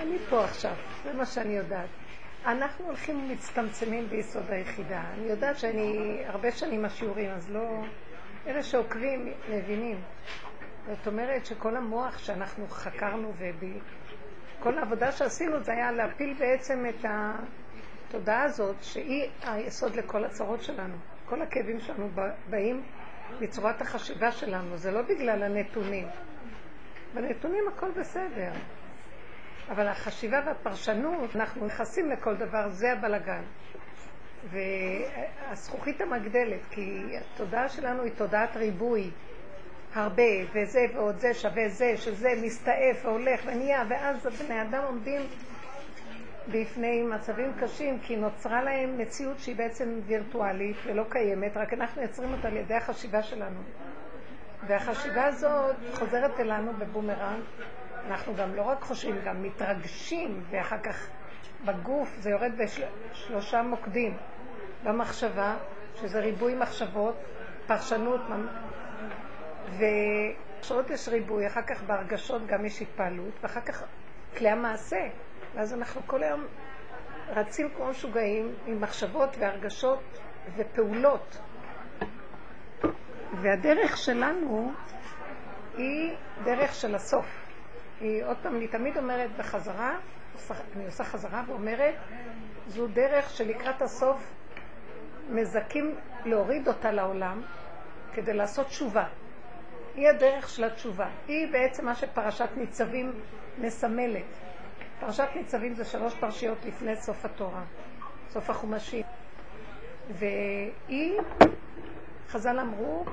אני פה עכשיו, זה מה שאני יודעת. אנחנו הולכים ומצטמצמים ביסוד היחידה. אני יודעת שאני הרבה שנים השיעורים, אז לא... אלה שעוקבים מבינים. זאת אומרת שכל המוח שאנחנו חקרנו וכל העבודה שעשינו זה היה להפיל בעצם את התודעה הזאת שהיא היסוד לכל הצרות שלנו. כל הכאבים שלנו באים בצורת החשיבה שלנו, זה לא בגלל הנתונים. בנתונים הכל בסדר. אבל החשיבה והפרשנות, אנחנו נכנסים לכל דבר, זה הבלגן. והזכוכית המגדלת, כי התודעה שלנו היא תודעת ריבוי. הרבה, וזה ועוד זה שווה זה, שזה מסתעף והולך ונהיה, ואז בני אדם עומדים בפני מצבים קשים, כי נוצרה להם מציאות שהיא בעצם וירטואלית ולא קיימת, רק אנחנו יוצרים אותה על ידי החשיבה שלנו. והחשיבה הזאת חוזרת אלינו בבומרנג. אנחנו גם לא רק חושבים, גם מתרגשים, ואחר כך בגוף זה יורד בשלושה מוקדים. במחשבה, שזה ריבוי מחשבות, פרשנות, ובשעות יש ריבוי, אחר כך בהרגשות גם יש התפעלות, ואחר כך כלי המעשה. ואז אנחנו כל היום רצים כמו משוגעים עם מחשבות והרגשות ופעולות. והדרך שלנו היא דרך של הסוף. היא, עוד פעם, אני תמיד אומרת בחזרה, אני עושה חזרה ואומרת, זו דרך שלקראת הסוף מזכים להוריד אותה לעולם כדי לעשות תשובה. היא הדרך של התשובה. היא בעצם מה שפרשת ניצבים מסמלת. פרשת ניצבים זה שלוש פרשיות לפני סוף התורה, סוף החומשים. והיא, חז"ל אמרו,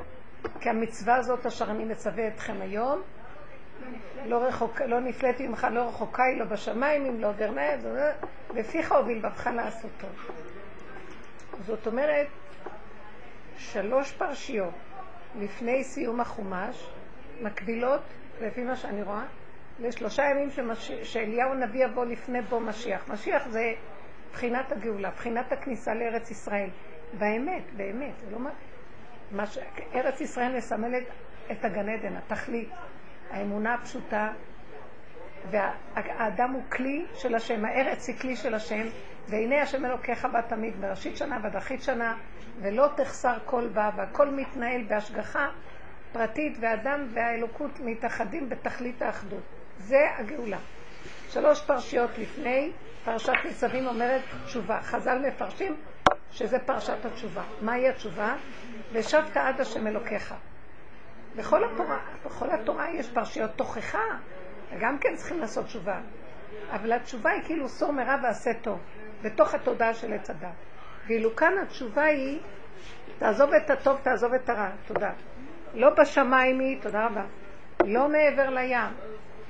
כי המצווה הזאת אשר אני מצווה אתכם היום, לא, רחוק, לא נפלאתי ממך, לא רחוקה היא, לא בשמיים, אם לא גרנה, בפיך ובלבבך לעשותו. זאת אומרת, שלוש פרשיות לפני סיום החומש מקבילות, לפי מה שאני רואה, לשלושה ימים שמש... שאליהו הנביא יבוא לפני בו משיח. משיח זה בחינת הגאולה, בחינת הכניסה לארץ ישראל. באמת, באמת, לא מה... מש... ארץ ישראל מסמלת את הגן עדן, התכלית, האמונה הפשוטה, והאדם הוא כלי של השם, הארץ היא כלי של השם, והנה השם אלוקיך בא תמיד בראשית שנה ועד אחרית שנה, ולא תחסר כל בה, והכל מתנהל בהשגחה פרטית, והאדם והאלוקות מתאחדים בתכלית האחדות. זה הגאולה. שלוש פרשיות לפני, פרשת ניצבים אומרת תשובה. חז"ל מפרשים שזה פרשת התשובה. מהי התשובה? ושבת עד השם אלוקיך. בכל התורה, בכל התורה יש פרשיות תוכחה, וגם כן צריכים לעשות תשובה. אבל התשובה היא כאילו סור מרע ועשה טוב. בתוך התודעה של עץ הדת. ואילו כאן התשובה היא, תעזוב את הטוב, תעזוב את הרע. תודה. לא בשמיים היא, תודה רבה. לא מעבר לים,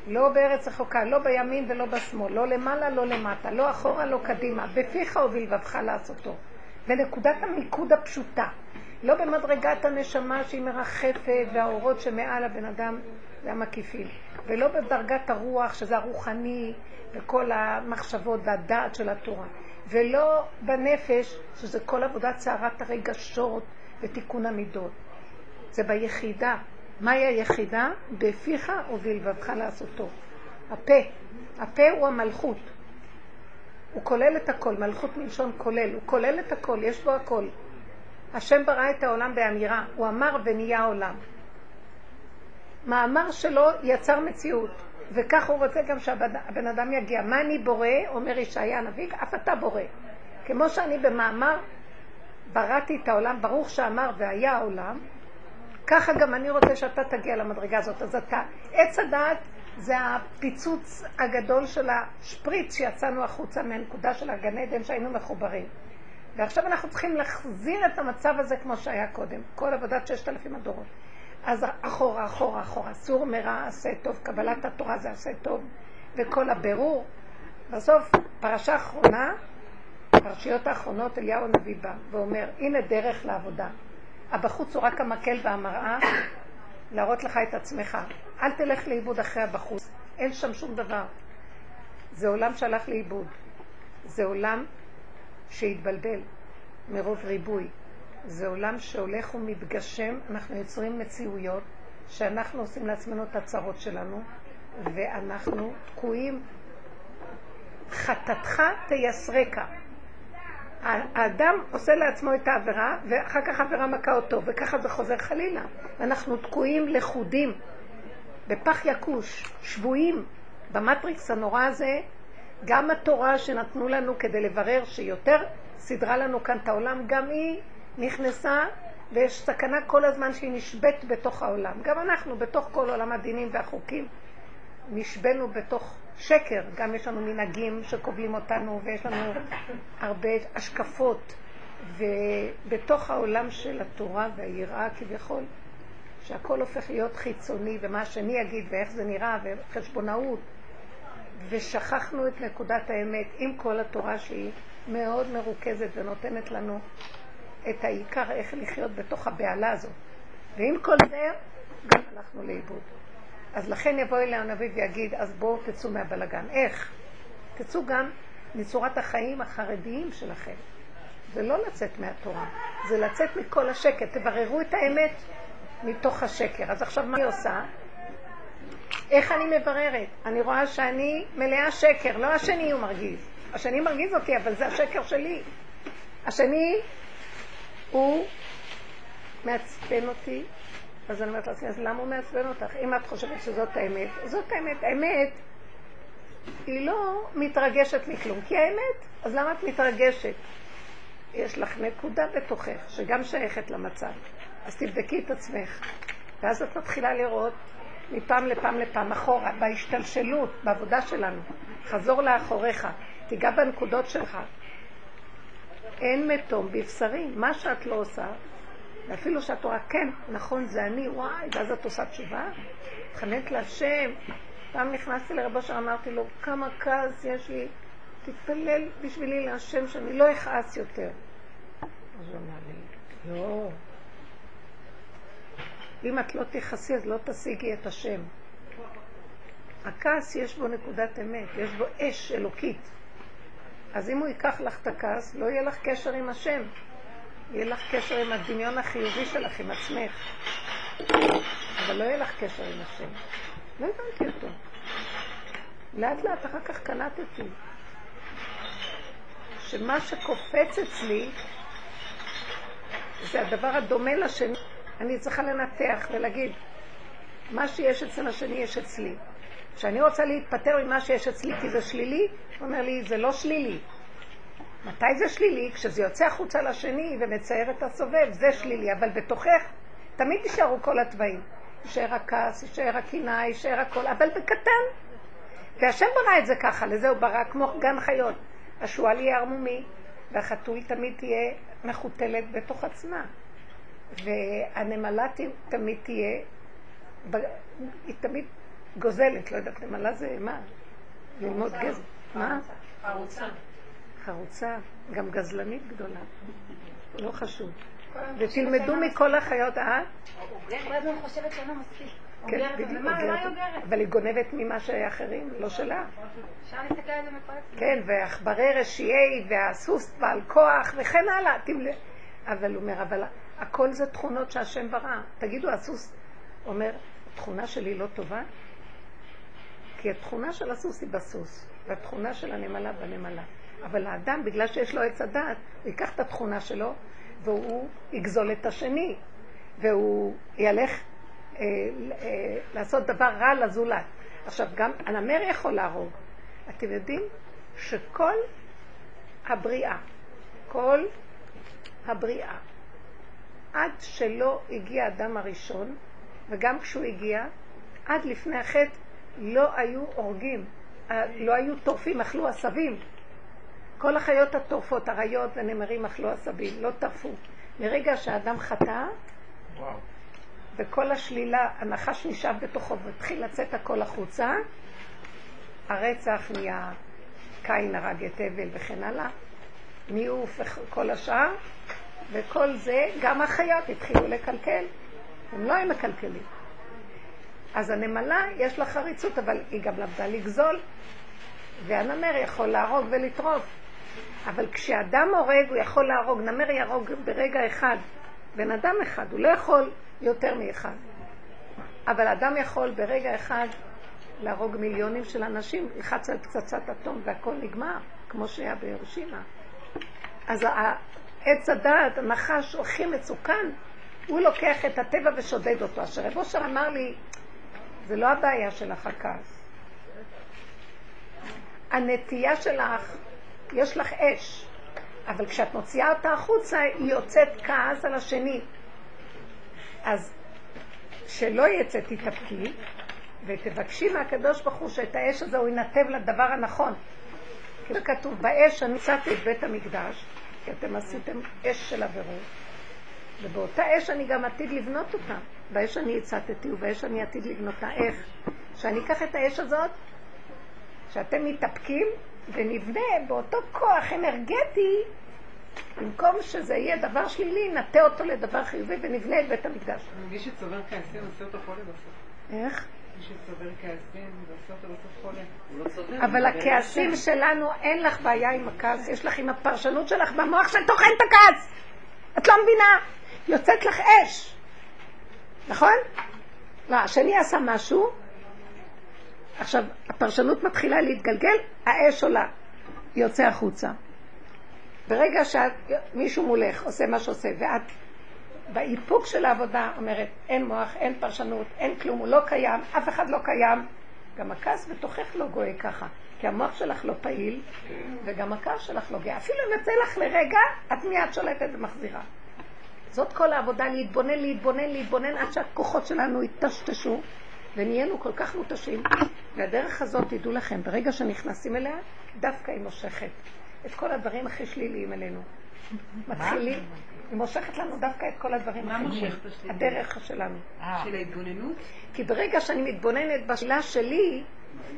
לא בארץ רחוקה, לא בימין ולא בשמאל, לא למעלה, לא למטה, לא אחורה, לא קדימה, בפיך ובלבבך לעשותו. בנקודת המיקוד הפשוטה, לא במדרגת הנשמה שהיא מרחפת והאורות שמעל הבן אדם זה המקיפים, ולא בדרגת הרוח שזה הרוחני וכל המחשבות והדעת של התורה, ולא בנפש שזה כל עבודת סערת הרגשות ותיקון המידות. זה ביחידה. מהי היחידה? בפיך ובלבבך לעשותו. הפה. הפה הוא המלכות. הוא כולל את הכל, מלכות מלשון כולל, הוא כולל את הכל, יש בו הכל. השם ברא את העולם באמירה, הוא אמר ונהיה עולם. מאמר שלו יצר מציאות, וכך הוא רוצה גם שהבן אדם יגיע. מה אני בורא, אומר ישעיה הנביא, אף אתה בורא. כמו שאני במאמר בראתי את העולם, ברוך שאמר והיה העולם, ככה גם אני רוצה שאתה תגיע למדרגה הזאת. אז אתה, עץ הדעת זה הפיצוץ הגדול של השפריץ שיצאנו החוצה מהנקודה של הגן עדן שהיינו מחוברים. ועכשיו אנחנו צריכים להחזיר את המצב הזה כמו שהיה קודם, כל עבודת ששת אלפים הדורות. אז אחורה, אחורה, אחורה, סור מרע עשה טוב, קבלת התורה זה עשה טוב, וכל הבירור. בסוף, פרשה אחרונה, פרשיות האחרונות, אליהו הנביא בא ואומר, הנה דרך לעבודה. הבחוץ הוא רק המקל והמראה להראות לך את עצמך. אל תלך לאיבוד אחרי הבחוץ, אין שם שום דבר. זה עולם שהלך לאיבוד. זה עולם שהתבלבל מרוב ריבוי. זה עולם שהולך ומתגשם, אנחנו יוצרים מציאויות שאנחנו עושים לעצמנו את הצרות שלנו, ואנחנו תקועים וחטאתך תייסרקה. האדם עושה לעצמו את העבירה, ואחר כך העבירה מכה אותו, וככה זה חוזר חלילה. אנחנו תקועים לכודים, בפח יקוש, שבויים, במטריקס הנורא הזה. גם התורה שנתנו לנו כדי לברר שיותר סידרה לנו כאן את העולם, גם היא נכנסה, ויש סכנה כל הזמן שהיא נשבית בתוך העולם. גם אנחנו, בתוך כל עולם הדינים והחוקים, נשבנו בתוך שקר, גם יש לנו מנהגים שקובלים אותנו ויש לנו הרבה השקפות ובתוך העולם של התורה והיראה כביכול שהכל הופך להיות חיצוני ומה השני יגיד ואיך זה נראה וחשבונאות ושכחנו את נקודת האמת עם כל התורה שהיא מאוד מרוכזת ונותנת לנו את העיקר איך לחיות בתוך הבהלה הזאת ועם כל זה גם הלכנו לאיבוד אז לכן יבוא אליה הנביא ויגיד, אז בואו תצאו מהבלגן. איך? תצאו גם מצורת החיים החרדיים שלכם. זה לא לצאת מהתורה, זה לצאת מכל השקר. תבררו את האמת מתוך השקר. אז עכשיו מה אני עושה? איך אני מבררת? אני רואה שאני מלאה שקר, לא השני הוא מרגיז. השני מרגיז אותי, אבל זה השקר שלי. השני הוא מעצבן אותי, אז אני אומרת לעצמי, אז למה הוא מעצבן אותך? אם את חושבת שזאת האמת, זאת האמת. האמת היא לא מתרגשת מכלום, כי האמת, אז למה את מתרגשת? יש לך נקודה בתוכך, שגם שייכת למצב. אז תבדקי את עצמך. ואז את מתחילה לראות מפעם לפעם לפעם אחורה, בהשתלשלות, בעבודה שלנו. חזור לאחוריך, תיגע בנקודות שלך. אין מתום בבשרי, מה שאת לא עושה, ואפילו שאת רואה, כן, נכון, זה אני, וואי, ואז את עושה תשובה, מתחננת להשם. פעם נכנסתי לרבו אשר אמרתי לו, כמה כעס יש לי, תתפלל בשבילי להשם שאני לא אכעס יותר. אז הוא אמר לי, לא. אם את לא תכעסי, אז לא תשיגי את השם. הכעס יש בו נקודת אמת, יש בו אש אלוקית. אז אם הוא ייקח לך את הכעס, לא יהיה לך קשר עם השם. יהיה לך קשר עם הדמיון החיובי שלך, עם עצמך. אבל לא יהיה לך קשר עם השם. לא הבנתי אותו. לאט לאט אחר כך קלטתי שמה שקופץ אצלי זה הדבר הדומה לשני. אני צריכה לנתח ולהגיד, מה שיש אצל השני יש אצלי. כשאני רוצה להתפטר ממה שיש אצלי כי זה שלילי, הוא אומר לי, זה לא שלילי, מתי זה שלילי? כשזה יוצא החוצה לשני ומצייר את הסובב, זה שלילי, אבל בתוכך תמיד יישארו כל התוואים. יישאר הכעס, יישאר הקנאה, יישאר הכל, אבל בקטן. והשם ברא את זה ככה, לזה הוא ברא כמו גן חיות. השועל יהיה ערמומי, והחתול תמיד תהיה מחותלת בתוך עצמה. והנמלה תמיד תהיה, היא תמיד גוזלת, לא יודעת, נמלה זה מה? ללמוד גזל. מה? חרוצה. חרוצה, גם גזלנית גדולה. לא חשוב. ותלמדו מכל החיות, אה? אני חושבת שאינו מספיק. כן, בדיוק, אבל היא גונבת ממה שאחרים, לא שלה. אפשר להסתכל על זה מכל כן, ועכברי רשיעי, והסוס בעל כוח, וכן הלאה. אבל הוא אומר, אבל הכל זה תכונות שהשם ברא. תגידו, הסוס אומר, התכונה שלי לא טובה? כי התכונה של הסוס היא בסוס, והתכונה של הנמלה בנמלה. אבל האדם, בגלל שיש לו עץ הדעת, הוא ייקח את התכונה שלו והוא יגזול את השני, והוא ילך אה, אה, לעשות דבר רע לזולת. עכשיו, גם הנמר יכול להרוג. אתם יודעים שכל הבריאה, כל הבריאה, עד שלא הגיע האדם הראשון, וגם כשהוא הגיע, עד לפני החטא לא היו הורגים, אה, לא היו טורפים, אכלו עשבים. כל החיות הטורפות, אריות ונמרים אכלו עשבים, לא טרפו. מרגע שהאדם חטא, וכל השלילה, הנחש נשאב בתוכו והתחיל לצאת הכל החוצה, הרצח נהיה, קין הרג את הבל וכן הלאה, מיעוף וכל השאר, וכל זה, גם החיות התחילו לקלקל. הם לא היו מקלקלים. אז הנמלה, יש לה חריצות, אבל היא גם למדה לגזול, והנמר יכול להרוג ולטרוף. אבל כשאדם הורג, הוא יכול להרוג. נמר יהרוג ברגע אחד. בן אדם אחד, הוא לא יכול יותר מאחד. אבל אדם יכול ברגע אחד להרוג מיליונים של אנשים, לחץ על פצצת אטום והכל נגמר, כמו שהיה בירושימה. אז עץ הדעת, הנחש, הוא הכי מסוכן, הוא לוקח את הטבע ושודד אותו. אשר רב אושר אמר לי, זה לא הבעיה שלך הכעס. הנטייה שלך, יש לך אש, אבל כשאת מוציאה אותה החוצה, היא יוצאת כעס על השני. אז שלא יצא תתאפקי, ותבקשי מהקדוש ברוך הוא שאת האש הזה הוא ינתב לדבר הנכון. כאילו כתוב, באש אני הצעתי את בית המקדש, כי אתם עשיתם אש של עבירות, ובאותה אש אני גם עתיד לבנות אותה. באש אני הצעתי ובאש אני עתיד לבנותה. איך? שאני אקח את האש הזאת, שאתם מתאפקים, ונבנה באותו כוח אנרגטי, במקום שזה יהיה דבר שלילי, נטה אותו לדבר חיובי ונבנה את בית המקדש. מי שצובר כעסים עושה אותו חולה בסוף. איך? חולה. לא אבל הכעסים שלנו, אין לך בעיה עם הכעס, יש לך עם הפרשנות שלך במוח שטוחן את הכעס. את לא מבינה? יוצאת לך אש. נכון? לא, השני עשה משהו, עכשיו הפרשנות מתחילה להתגלגל, האש עולה, יוצא החוצה. ברגע שמישהו מולך עושה מה שעושה, ואת באיפוק של העבודה אומרת, אין מוח, אין פרשנות, אין כלום, הוא לא קיים, אף אחד לא קיים, גם הכעס בתוכך לא גואה ככה, כי המוח שלך לא פעיל, וגם הכעס שלך לא גאה. אפילו אם יוצא לך לרגע, את מיד שולטת ומחזירה. זאת כל העבודה, להתבונן, להתבונן, להתבונן, עד שהכוחות שלנו יטשטשו, ונהיינו כל כך מותשים. והדרך הזאת, תדעו לכם, ברגע שנכנסים אליה, דווקא היא מושכת את כל הדברים הכי שליליים אלינו. מתחילים, היא מושכת לנו דווקא את כל הדברים הכי שליליים. הדרך שלנו. אה. של ההתבוננות? כי ברגע שאני מתבוננת בשאלה שלי,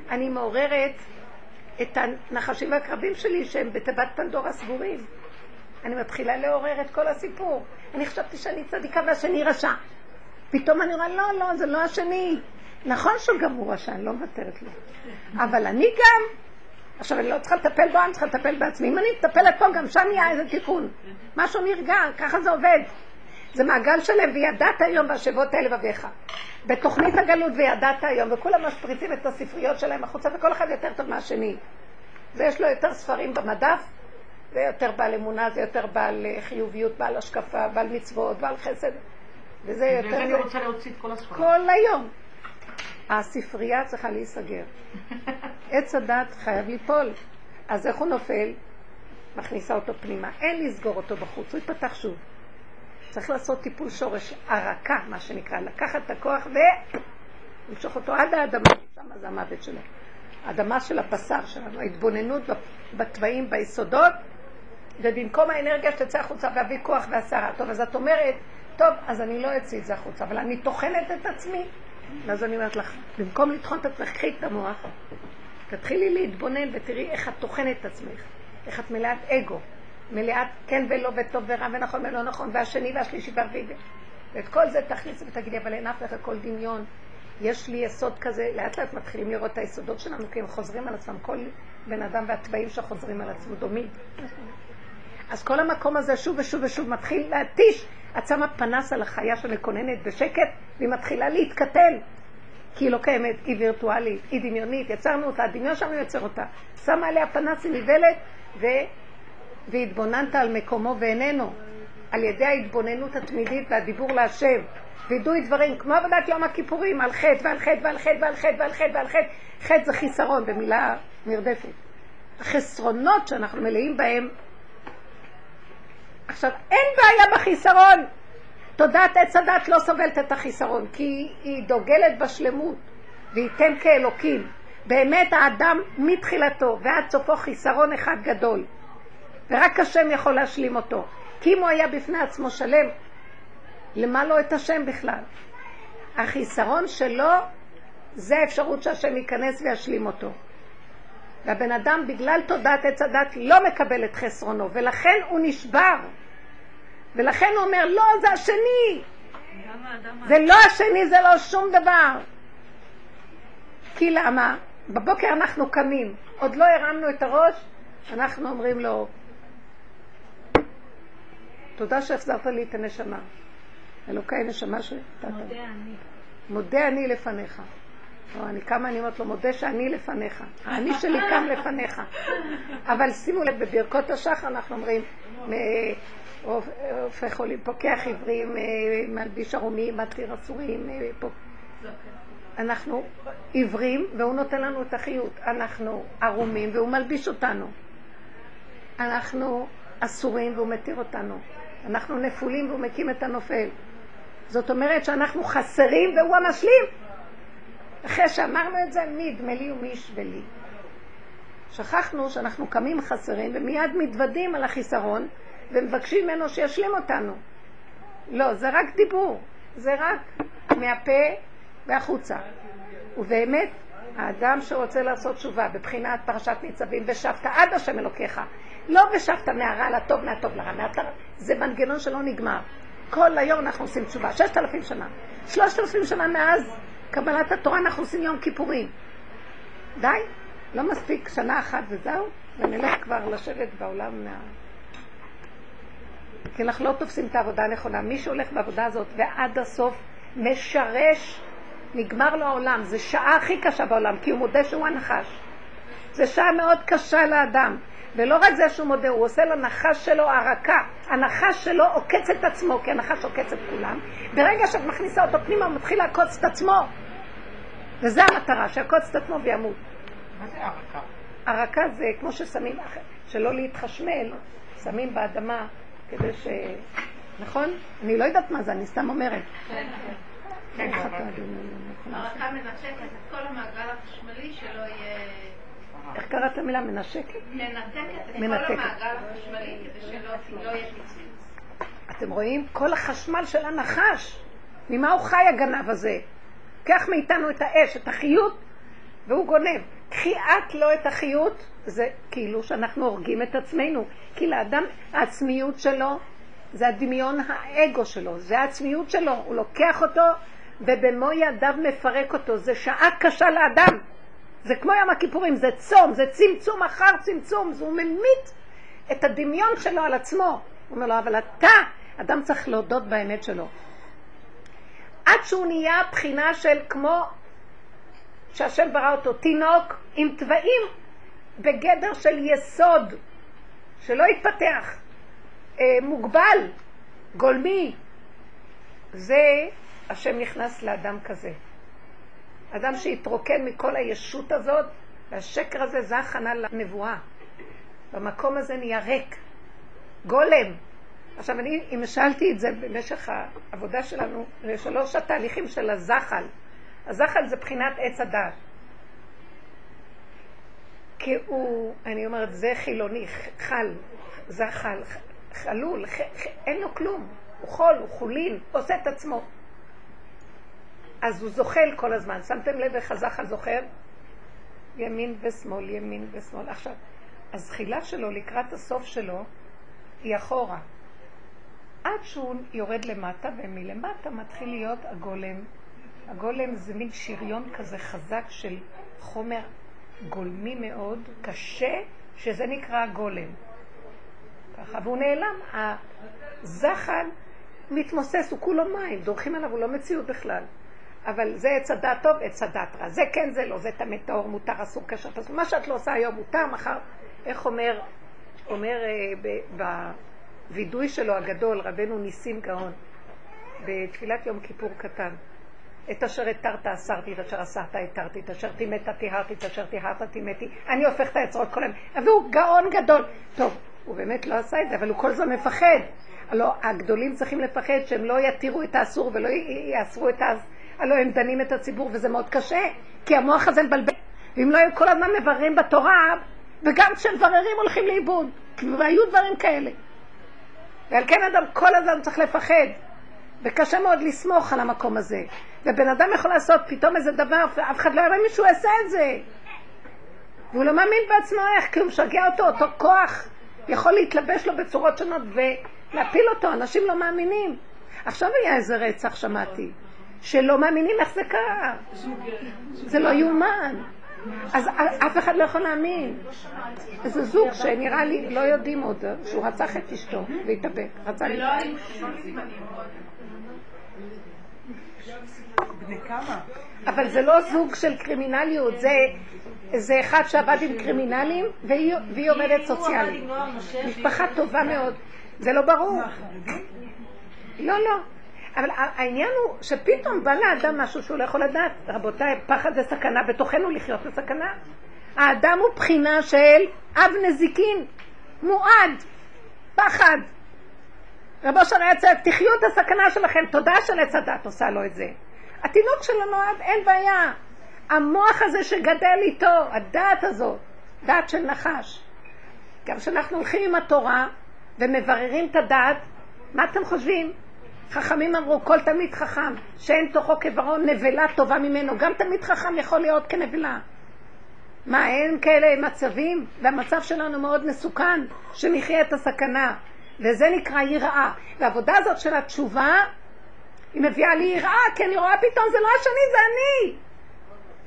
אני מעוררת את הנחשים והקרבים שלי שהם בתיבת פנדורה סגורים. אני מתחילה לעורר את כל הסיפור. אני חשבתי שאני צדיקה והשני רשע. פתאום אני רואה, לא, לא, זה לא השני. נכון שהוא גם הוא רשע, אני לא מוותרת לו. אבל אני גם, עכשיו אני לא צריכה לטפל בו, אני צריכה לטפל בעצמי. אם אני מטפלת פה, גם שם יהיה איזה תיקון. משהו נרגע, ככה זה עובד. זה מעגל שלם, וידעת היום והשבות האלה בביך. בתוכנית הגלות וידעת היום, וכולם משפריצים את הספריות שלהם החוצה, וכל אחד יותר טוב מהשני. ויש לו יותר ספרים במדף, זה יותר בעל אמונה, זה יותר בעל אה, חיוביות, בעל השקפה, בעל מצוות, בעל חסד. וזה יותר... אני רוצה להוציא את כל הספרים. כל היום. הספרייה צריכה להיסגר. עץ הדת חייב ליפול. אז איך הוא נופל? מכניסה אותו פנימה. אין לסגור אותו בחוץ, הוא יפתח שוב. צריך לעשות טיפול שורש, הרקה, מה שנקרא, לקחת את הכוח ולמשוך אותו עד האדמה, שמה זה המוות שלו. האדמה של הבשר שלנו, ההתבוננות בתוואים, ביסודות, ובמקום האנרגיה שתצא החוצה ואביא כוח והסערה. טוב, אז את אומרת, טוב, אז אני לא אציא את זה החוצה, אבל אני טוחנת את עצמי. ואז אני אומרת לך, במקום לטחון את עצמך, קחי את המוח, תתחילי להתבונן ותראי איך את טוחנת את עצמך, איך את מלאת אגו, מלאת כן ולא וטוב ורע ונכון ולא נכון, והשני והשלישי והרביעי. ואת כל זה תכניסי ותגידי, אבל אין אף אחד הכל דמיון. יש לי יסוד כזה, לאט לאט מתחילים לראות את היסודות שלנו, כי הם חוזרים על עצמם, כל בן אדם והתוואים שחוזרים על עצמו דומים. אז כל המקום הזה שוב ושוב ושוב מתחיל להתיש. את שמה פנס על החיה שמקוננת בשקט, והיא מתחילה להתקטל. כי היא לא קיימת, היא וירטואלית, היא דמיונית, יצרנו אותה, הדמיון שלנו יוצר אותה. שמה עליה פנס עם איוולת, ו... והתבוננת על מקומו ואיננו. על ידי ההתבוננות התמידית והדיבור להשם. וידוי דברים, כמו עבודת יום הכיפורים, על חטא ועל חטא ועל חטא ועל חטא ועל חטא ועל חטא. חטא זה חיסרון במילה נרדפת. החסרונות שאנחנו מלאים בהם עכשיו, אין בעיה בחיסרון. תודעת עץ הדת לא סובלת את החיסרון, כי היא דוגלת בשלמות, וייתן כאלוקים. באמת האדם מתחילתו ועד סופו חיסרון אחד גדול, ורק השם יכול להשלים אותו. כי אם הוא היה בפני עצמו שלם, למה לא את השם בכלל? החיסרון שלו זה האפשרות שהשם ייכנס וישלים אותו. והבן אדם בגלל תודעת עץ הדת לא מקבל את חסרונו, ולכן הוא נשבר. ולכן הוא אומר, לא, זה השני. זה לא השני, זה לא שום דבר. כי למה? בבוקר אנחנו קמים, עוד לא הרמנו את הראש, אנחנו אומרים לו, תודה שהחזרת לי את הנשמה. אלוקי נשמה שנתת. מודה אני. מודה אני לפניך. לא, אני קמה, אני אומרת לו, מודה שאני לפניך. האני שלי קם לפניך. אבל שימו לב, בברכות השחר אנחנו אומרים, הופך עולים, פוקח עברים, מלביש ערומים, מתיר אסורים, אנחנו עיוורים והוא נותן לנו את החיות. אנחנו ערומים והוא מלביש אותנו. אנחנו אסורים והוא מתיר אותנו. אנחנו נפולים והוא מקים את הנופל. זאת אומרת שאנחנו חסרים והוא המשלים. אחרי שאמרנו את זה, מי ידמה לי ומי ישווה לי. שכחנו שאנחנו קמים חסרים ומיד מתוודים על החיסרון ומבקשים ממנו שישלים אותנו. לא, זה רק דיבור, זה רק מהפה והחוצה. ובאמת, האדם שרוצה לעשות תשובה בבחינת פרשת ניצבים, ושבת עד השם אלוקיך, לא ושבת מהרע לטוב, מהטוב לרע, מהטוב, זה מנגנון שלא נגמר. כל היום אנחנו עושים תשובה, ששת אלפים שנה. שלושת אלפים שנה מאז קבלת התורה אנחנו עושים יום כיפורים. די, לא מספיק שנה אחת וזהו, ונלך כבר לשבת בעולם מה... כי אנחנו לא תופסים את העבודה הנכונה. מי שהולך בעבודה הזאת ועד הסוף משרש, נגמר לו העולם. זו שעה הכי קשה בעולם, כי הוא מודה שהוא הנחש. זו שעה מאוד קשה לאדם. ולא רק זה שהוא מודה, הוא עושה לנחש שלו ערקה. הנחש שלו עוקץ את עצמו, כי הנחש עוקץ את כולם. ברגע שאת מכניסה אותו פנימה, הוא מתחיל לעקוץ את עצמו. וזו המטרה, שיעקוץ את עצמו וימות. מה זה ערקה? ערקה זה כמו ששמים, שלא להתחשמל, שמים באדמה כדי ש... נכון? אני לא יודעת מה זה, אני סתם אומרת. כן, כן, הרקה מנשקת את כל המעגל החשמלי שלא יהיה... איך קראת המילה מנשקת? מנתקת את כל. המעגל החשמלי כדי שלא לא יהיה פיצוץ. אתם רואים? כל החשמל של הנחש. ממה הוא חי הגנב הזה? קח מאיתנו את האש, את החיות, והוא גונב. קחי את לו את החיות, זה כאילו שאנחנו הורגים את עצמנו. כי לאדם, העצמיות שלו, זה הדמיון האגו שלו, זה העצמיות שלו. הוא לוקח אותו ובמו ידיו מפרק אותו. זה שעה קשה לאדם. זה כמו יום הכיפורים, זה צום, זה צמצום אחר צמצום, הוא ממית את הדמיון שלו על עצמו. הוא אומר לו, אבל אתה, אדם צריך להודות באמת שלו. עד שהוא נהיה בחינה של כמו שהשם ברא אותו, תינוק עם תוואים בגדר של יסוד, שלא יתפתח, אה, מוגבל, גולמי. זה השם נכנס לאדם כזה. אדם שהתרוקן מכל הישות הזאת, והשקר הזה זה הכנה לנבואה. במקום הזה נהיה ריק, גולם. עכשיו, אני, אם שאלתי את זה במשך העבודה שלנו, לשלוש התהליכים של הזחל. הזחל זה בחינת עץ הדת. כי הוא, אני אומרת, זה חילוני, חל, זחל, חלול, ח, ח, אין לו כלום. הוא חול, הוא חולין, עושה את עצמו. אז הוא זוחל כל הזמן. שמתם לב איך הזחל זוכר? ימין ושמאל, ימין ושמאל. עכשיו, הזחילה שלו לקראת הסוף שלו היא אחורה. עד שהוא יורד למטה, ומלמטה מתחיל להיות הגולם. הגולם זה מין שריון כזה חזק של חומר גולמי מאוד, קשה, שזה נקרא הגולם. ככה, והוא נעלם. הזחל מתמוסס, הוא כולו מים, דורכים עליו, הוא לא מציאות בכלל. אבל זה עץ הדת טוב, עץ הדת רע. זה כן, זה לא, זה טמא טהור, מותר, אסור, קשר, פסול. מה שאת לא עושה היום מותר, מחר, איך אומר, אומר אה, בווידוי שלו הגדול, רבנו ניסים גאון, בתפילת יום כיפור קטן. את אשר התרת אסרתי, את אשר אסרת התרתי, את אשר טימאת טיהרתי, את אשר טיהרת טימאתי. אני הופך את היצרות כל היום. והוא גאון גדול. טוב, הוא באמת לא עשה את זה, אבל הוא כל הזמן מפחד. הלוא הגדולים צריכים לפחד שהם לא יתירו את האסור ולא יאסרו את האס... הלוא הם דנים את הציבור, וזה מאוד קשה, כי המוח הזה מבלבל. ואם לא היו כל הזמן מבררים בתורה, וגם כשמבררים הולכים לאיבוד. והיו דברים כאלה. ועל כן אדם כל הזמן צריך לפחד. וקשה מאוד לסמוך על המקום הזה. ובן אדם יכול לעשות פתאום איזה דבר, ואף אחד לא יראה מישהו יעשה את זה. והוא לא מאמין בעצמו איך, כי הוא משגע אותו, אותו כוח יכול להתלבש לו בצורות שונות ולהפיל אותו, אנשים לא מאמינים. עכשיו היה איזה רצח, שמעתי, שלא מאמינים איך זה קרה. זה לא יאומן. אז אף אחד לא יכול להאמין. איזה זוג שנראה לי, לא יודעים עוד, שהוא רצח את אשתו והתאבק. רצה להתאבק. אבל זה לא זוג של קרימינליות, זה, זה אחד שעבד עם קרימינלים והיא, והיא עובדת סוציאלית. משפחה טובה מאוד. זה לא ברור. לא, לא. אבל העניין הוא שפתאום בא לאדם משהו שהוא לא יכול לדעת. רבותיי, פחד זה סכנה, בתוכנו לחיות בסכנה. האדם הוא בחינה של אב נזיקין, מועד, פחד. רבו של עץ, תחיו את הסכנה שלכם, תודה של עץ הדת עושה לו את זה. התינוק שלו נועד, אין בעיה. המוח הזה שגדל איתו, הדעת הזאת, דעת של נחש. גם כשאנחנו הולכים עם התורה ומבררים את הדעת, מה אתם חושבים? חכמים אמרו, כל תלמיד חכם, שאין תוכו כברון, נבלה טובה ממנו. גם תלמיד חכם יכול להיות כנבלה. מה, אין כאלה מצבים? והמצב שלנו מאוד מסוכן, שנחיה את הסכנה. וזה נקרא יראה. והעבודה הזאת של התשובה, היא מביאה לי יראה, כי אני רואה פתאום, זה לא השני, זה אני.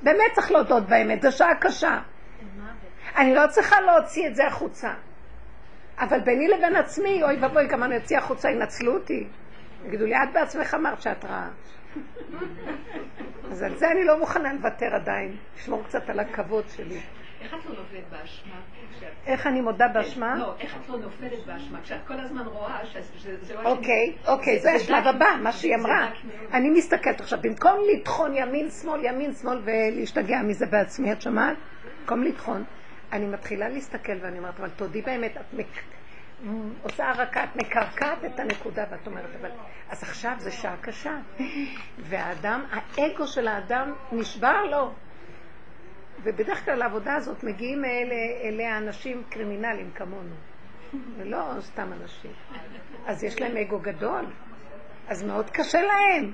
באמת צריך להודות באמת, זו שעה קשה. אני לא צריכה להוציא את זה החוצה. אבל ביני לבין עצמי, אוי ואבוי, גם אני אוציא החוצה, ינצלו אותי. יגידו לי, את בעצמך אמרת שאת רעה. אז על זה אני לא מוכנה לוותר עדיין, לשמור קצת על הכבוד שלי. איך את לא נופלת באשמה? איך אני מודה באשמה? לא, איך את לא נופלת באשמה? כשאת כל הזמן רואה שזה לא... אוקיי, אוקיי, זה השלב הבא, מה שהיא אמרה. אני מסתכלת עכשיו, במקום לטחון ימין, שמאל, ימין, שמאל ולהשתגע מזה בעצמי, את שמעת? במקום לטחון, אני מתחילה להסתכל ואני אומרת, אבל תודי באמת, את עושה הרקה, את מקרקעת את הנקודה ואת אומרת, אבל... אז עכשיו זה שעה קשה. והאדם, האגו של האדם נשבר לו. ובדרך כלל לעבודה הזאת מגיעים אלה, אליה אנשים קרימינליים כמונו, ולא סתם אנשים. אז יש להם אגו גדול, אז מאוד קשה להם.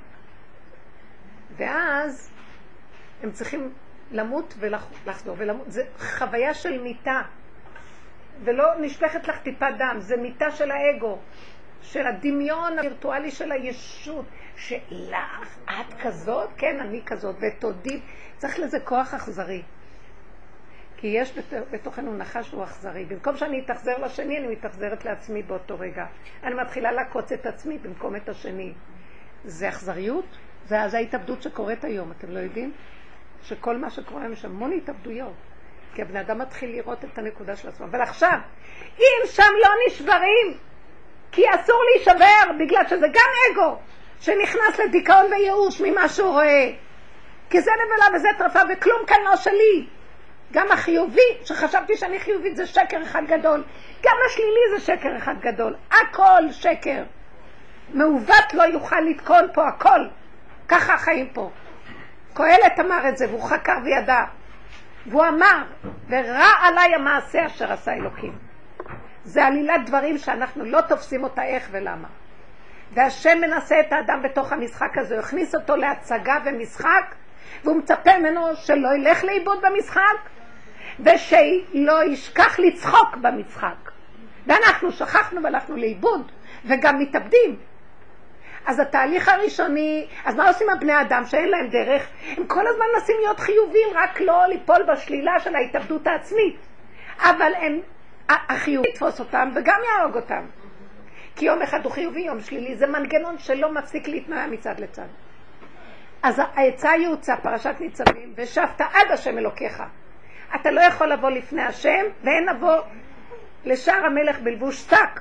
ואז הם צריכים למות ולחזור ולמות. זה חוויה של מיטה. ולא נשפכת לך טיפת דם, זה מיטה של האגו, של הדמיון הווירטואלי של הישות, שלך, את כזאת, כן, אני כזאת, ותודי, צריך לזה כוח אכזרי. כי יש בתוכנו נחש הוא אכזרי. במקום שאני אתאכזר לשני, אני מתאכזרת לעצמי באותו רגע. אני מתחילה לעקוץ את עצמי במקום את השני. זה אכזריות? זה, זה ההתאבדות שקורית היום, אתם לא יודעים? שכל מה שקורה היום יש המון התאבדויות. כי הבן אדם מתחיל לראות את הנקודה של עצמו. אבל עכשיו, אם שם לא נשברים, כי אסור להישבר, בגלל שזה גם אגו, שנכנס לדיכאון וייאוש ממה שהוא רואה. כי זה נבלה וזה טרפה וכלום כאן לא שלי. גם החיובי, שחשבתי שאני חיובית, זה שקר אחד גדול. גם השלילי זה שקר אחד גדול. הכל שקר. מעוות לא יוכל לתקון פה הכל. ככה החיים פה. קהלת אמר את זה, והוא חקר וידע. והוא אמר, ורע עליי המעשה אשר עשה אלוקים. זה עלילת דברים שאנחנו לא תופסים אותה איך ולמה. והשם מנסה את האדם בתוך המשחק הזה, הוא הכניס אותו להצגה ומשחק, והוא מצפה ממנו שלא ילך לאיבוד במשחק, ושלא ישכח לצחוק במשחק. ואנחנו שכחנו והלכנו לאיבוד, וגם מתאבדים. אז התהליך הראשוני, אז מה עושים הבני אדם שאין להם דרך? הם כל הזמן מנסים להיות חיובים, רק לא ליפול בשלילה של ההתאבדות העצמית. אבל הם, החיובי יתפוס אותם וגם יהרוג אותם. כי יום אחד הוא חיובי, יום שלילי, זה מנגנון שלא מפסיק להתנוע מצד לצד. אז העצה יוצא, פרשת ניצבים, ושבת עד השם אלוקיך. אתה לא יכול לבוא לפני השם, ואין לבוא לשער המלך בלבוש שק.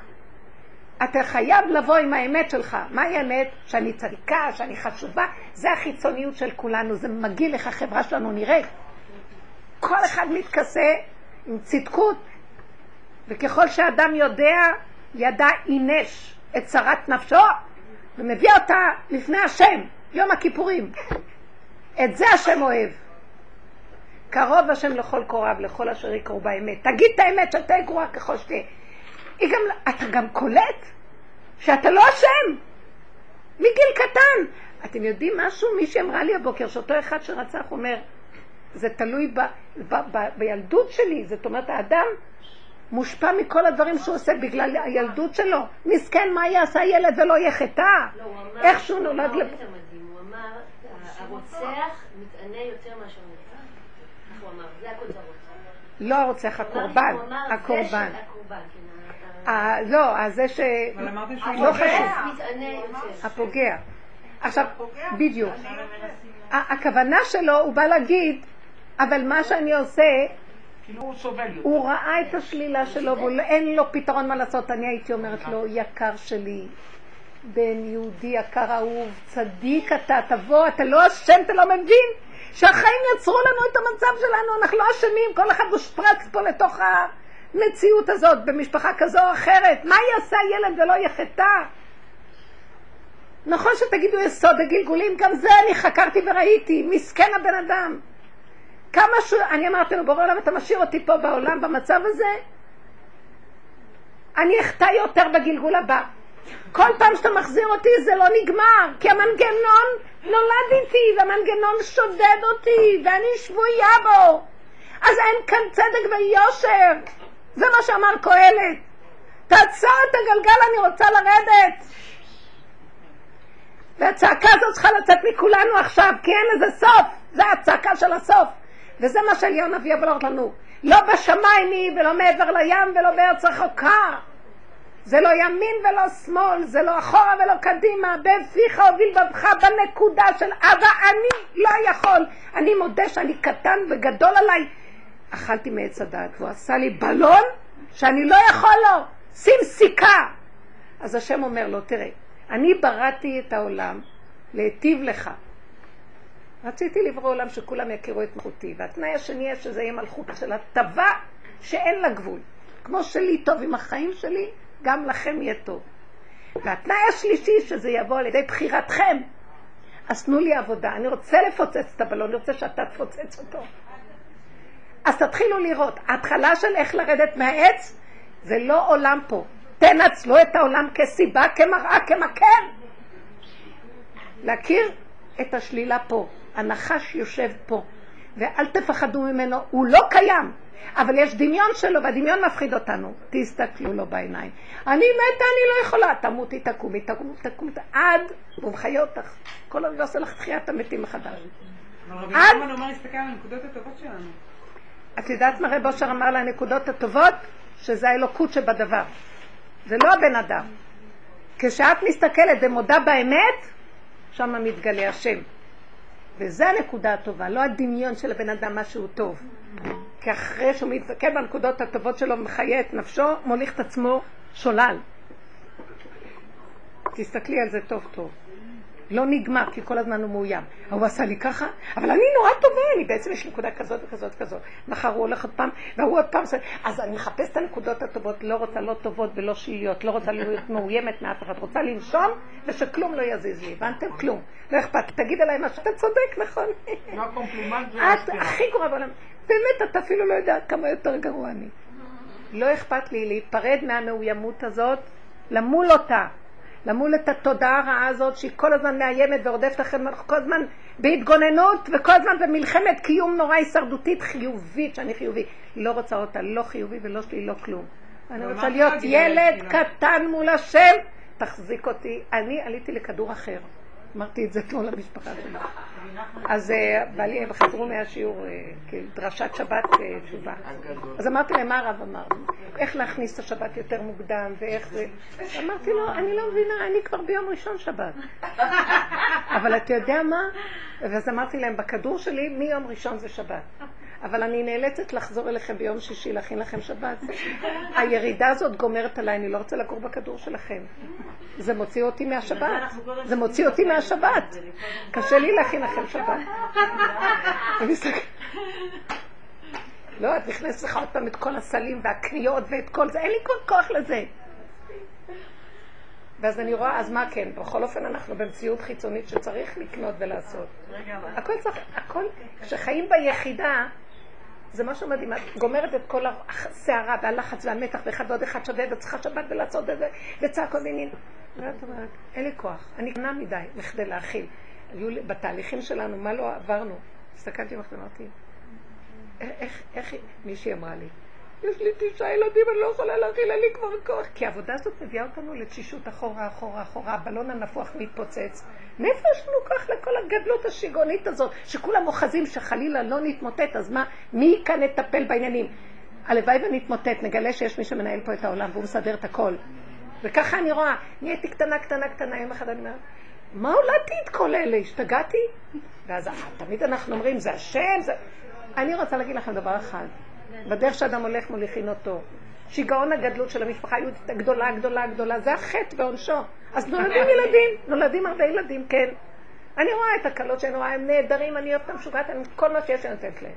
אתה חייב לבוא עם האמת שלך. מהי האמת? שאני צדיקה, שאני חשובה. זה החיצוניות של כולנו, זה מגעיל איך החברה שלנו נראית. כל אחד מתכסה עם צדקות, וככל שאדם יודע, ידע אינש את צרת נפשו, ומביא אותה לפני השם, יום הכיפורים. את זה השם אוהב. קרוב השם לכל קוריו, לכל אשר יקראו באמת. תגיד את האמת שתהיה גרועה ככל שתהיה. היא גם, אתה גם קולט שאתה לא אשם, מגיל קטן. אתם יודעים משהו? מישהי אמרה לי הבוקר שאותו אחד שרצח אומר, זה תלוי ב, ב, ב, בילדות שלי, זאת אומרת האדם מושפע מכל הדברים שהוא עושה בגלל הילדות שלו. מסכן, מה יעשה ילד ולא יהיה חטא? לא, איך שהוא נולד לב... הוא אמר, הרוצח מתענה יותר מאשר. הוא אמר, זה הכותרות. לא הרוצח, הקורבן. הקורבן. לא, זה ש... אבל אמרתם שהוא לא חשוב. הפוגע. עכשיו, בדיוק. הכוונה שלו, הוא בא להגיד, אבל מה שאני עושה, כאילו הוא. הוא ראה את השלילה שלו ואין לו פתרון מה לעשות. אני הייתי אומרת לו, יקר שלי, בן יהודי יקר אהוב, צדיק אתה, תבוא, אתה לא אשם, אתה לא מבין שהחיים יצרו לנו את המצב שלנו, אנחנו לא אשמים, כל אחד מושפרץ פה לתוך המציאות הזאת, במשפחה כזו או אחרת. מה יעשה ילד ולא יחטא? נכון שתגידו יסוד הגלגולים, גם זה אני חקרתי וראיתי, מסכן הבן אדם. כמה ש... אני אמרתי לו, בורא עולם, אתה משאיר אותי פה בעולם במצב הזה? אני אחטא יותר בגלגול הבא. כל פעם שאתה מחזיר אותי זה לא נגמר, כי המנגנון נולד איתי, והמנגנון שודד אותי, ואני שבויה בו. אז אין כאן צדק ויושר. זה מה שאמר קהלת. תעצור את הגלגל, אני רוצה לרדת. והצעקה הזאת צריכה לצאת מכולנו עכשיו, כי אין לזה סוף. זה הצעקה של הסוף. וזה מה נביא יבוא להראות לנו. לא בשמיים היא ולא מעבר לים ולא בארץ רחוקה. זה לא ימין ולא שמאל, זה לא אחורה ולא קדימה, בפיך הוביל בבך בנקודה של אבא, אני לא יכול. אני מודה שאני קטן וגדול עליי. אכלתי מעץ הדעת, והוא עשה לי בלון שאני לא יכול לו. שים סיכה. אז השם אומר לו, תראה, אני בראתי את העולם להיטיב לך. רציתי לברוא עולם שכולם יכירו את מלכותי, והתנאי השני שזה יהיה מלכות של הטבה שאין לה גבול. כמו שלי טוב עם החיים שלי, גם לכם יהיה טוב. והתנאי השלישי שזה יבוא על ידי בחירתכם. אז תנו לי עבודה, אני רוצה לפוצץ את הבלון, אני רוצה שאתה תפוצץ אותו. אז תתחילו לראות, ההתחלה של איך לרדת מהעץ זה לא עולם פה. תנצלו את העולם כסיבה, כמראה, כמקר. להכיר את השלילה פה. הנחש יושב פה, ואל תפחדו ממנו, הוא לא קיים. אבל יש דמיון שלו, והדמיון מפחיד אותנו. תסתכלו לו בעיניים. אני מתה, אני לא יכולה. תמותי, תקומי, תקומי, תקומי, עד, והוא מחיה אותך. כל הזמן עושה לך תחיית המתים מחדש. עד... שלנו. את יודעת מה רב אושר אמר לנקודות הטובות? שזה האלוקות שבדבר. זה לא הבן אדם. כשאת מסתכלת ומודה באמת, שם מתגלה השם. וזה הנקודה הטובה, לא הדמיון של הבן אדם משהו טוב. כי אחרי שהוא מתזכה בנקודות הטובות שלו, מחיה את נפשו, מוליך את עצמו שולל. תסתכלי על זה טוב טוב. לא נגמר, כי כל הזמן הוא מאוים. הוא עשה לי ככה, אבל אני נורא טובה, אני בעצם יש לי נקודה כזאת וכזאת וכזאת. מחר הוא הולך עוד פעם, והוא עוד פעם עושה... אז אני מחפש את הנקודות הטובות, לא רוצה לא טובות ולא שליליות, לא רוצה להיות מאוימת מאף אחד, רוצה לנשום ושכלום לא יזיז לי, הבנתם? כלום. לא אכפת, תגיד עליי משהו, אתה צודק, נכון? את הכי גרועה בעולם. באמת, אתה אפילו לא יודע כמה יותר גרוע אני. לא אכפת לי להיפרד מהמאוימות הזאת, למול אותה. למול את התודעה הרעה הזאת שהיא כל הזמן מאיימת ורודפת אחרי כל הזמן בהתגוננות וכל הזמן במלחמת קיום נורא הישרדותית חיובית, שאני חיובי. לא רוצה אותה, לא חיובי ולא שלי, לא כלום. אני רוצה להיות ילד קטן מול השם, תחזיק אותי. אני עליתי לכדור אחר. אמרתי את זה אתמול למשפחה שלי. אז אה, בעלי, הם חזרו מהשיעור, אה, דרשת שבת אה, תשובה. אז אמרתי להם, מה הרב אמר? איך להכניס את השבת יותר מוקדם, ואיך זה... אמרתי לו, אני לא מבינה, אני כבר ביום ראשון שבת. אבל אתה יודע מה? ואז אמרתי להם, בכדור שלי, מיום ראשון זה שבת. אבל אני נאלצת לחזור אליכם ביום שישי להכין לכם שבת. הירידה הזאת גומרת עליי, אני לא רוצה לגור בכדור שלכם. זה מוציא אותי מהשבת. זה מוציא אותי מהשבת. קשה לי להכין לכם שבת. לא, את נכנסת לך עוד פעם את כל הסלים והקניות ואת כל זה, אין לי כל כוח לזה. ואז אני רואה, אז מה כן? בכל אופן אנחנו במציאות חיצונית שצריך לקנות ולעשות. הכל צריך, הכל, כשחיים ביחידה, זה משהו מדהים, את גומרת את כל הסערה והלחץ והמתח ואחד ועוד אחד שווה וצריכה שבת ולעשות את זה וצעקות ועניינים. ואת אומרת, אין לי כוח, אני קנה מדי מכדי להכיל. היו בתהליכים שלנו, מה לא עברנו? הסתכלתי ואמרתי, איך, איך, מישהי אמרה לי, יש לי תשעה ילדים, אני לא יכולה להכיל, אין לי כבר כוח. כי העבודה הזאת מביאה אותנו לתשישות אחורה, אחורה, אחורה, הבלון הנפוח מתפוצץ. מאיפה יש לנו כוח לכל הגדלות השיגעונית הזאת, שכולם אוחזים שחלילה לא נתמוטט, אז מה, מי כאן יטפל בעניינים? הלוואי ונתמוטט, נגלה שיש מי שמנהל פה את העולם והוא מסדר את הכל. וככה אני רואה, נהייתי קטנה, קטנה, קטנה, יום אחד אני אומרת, מה הולדתי את כל אלה? השתגעתי? ואז תמיד אנחנו אומרים, זה השם, זה... אני רוצה להגיד לכם דבר אחד. בדרך שאדם הולך מוליכין אותו. שיגעון הגדלות של המשפחה היהודית הגדולה, גדולה, גדולה, זה החטא ועונשו. אז נולדים ילדים, נולדים הרבה ילדים, כן. אני רואה את הקלות שאני רואה, הם נהדרים, אני אוהבת משוגעת, אני כל מה שיש אני נותנת להם.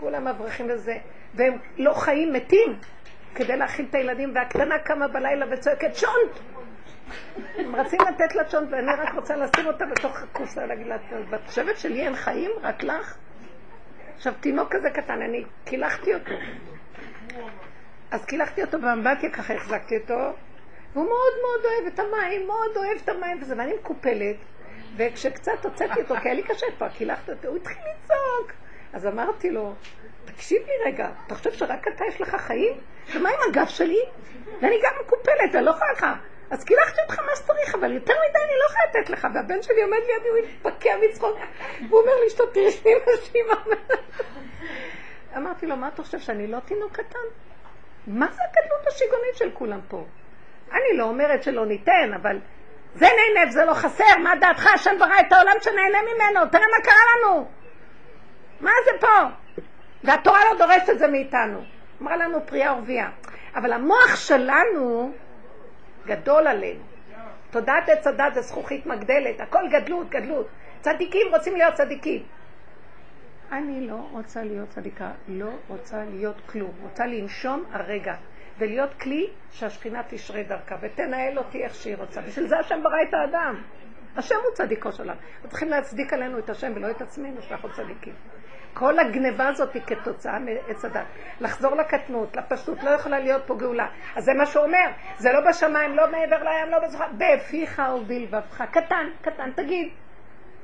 כולם אברכים וזה, והם לא חיים, מתים, כדי להאכיל את הילדים, והקטנה קמה בלילה וצועקת שונט! הם רצים לתת לה צ'ונט, ואני רק רוצה לשים אותה בתוך הקופסה, להגיד לה, ואת חושבת שלי אין חיים? רק לך? עכשיו, תינוק כזה קטן, אני קילחתי אותו. אז קילחתי אותו באמבטיה, ככה החזקתי אותו, והוא מאוד מאוד אוהב את המים, מאוד אוהב את המים וזה, ואני מקופלת, וכשקצת הוצאתי אותו, כי היה לי קשה כבר, קילחתי אותו, הוא התחיל לצעוק. אז אמרתי לו, תקשיב לי רגע, אתה חושב שרק אתה יש לך חיים? ומה עם הגב שלי? ואני גם מקופלת, אני לא יכולה לך. אז קילחתי אותך מה שצריך, אבל יותר מדי אני לא יכולה לתת לך. והבן שלי עומד לידי, הוא התפקע מצחוק, והוא אומר לי, שתות תראי אמא אמרתי לו, מה אתה חושב, שאני לא תינוק קטן? מה זה הקטנות השיגונית של כולם פה? אני לא אומרת שלא ניתן, אבל זה נהנב, זה לא חסר, מה דעתך, השם ברא את העולם שנהנה ממנו, תראה מה קרה לנו. מה זה פה? והתורה לא דורשת את זה מאיתנו. אמרה לנו פריאה ורבייה. אבל המוח שלנו גדול עלינו. תודעת עץ הדת זה זכוכית מגדלת, הכל גדלות, גדלות. צדיקים רוצים להיות צדיקים. אני לא רוצה להיות צדיקה, לא רוצה להיות כלום. רוצה לנשום הרגע, ולהיות כלי שהשכינה תשרה דרכה, ותנהל אותי איך שהיא רוצה. בשביל זה השם ברא את האדם. השם הוא צדיקו של העם. צריכים להצדיק עלינו את השם ולא את עצמנו שאנחנו צדיקים. כל הגניבה הזאת היא כתוצאה מעץ הדת. לחזור לקטנות, לפשטות, לא יכולה להיות פה גאולה. אז זה מה שהוא אומר, זה לא בשמיים, לא מעבר לים, לא בזוכה, בפיך ובלבבך. קטן, קטן, תגיד.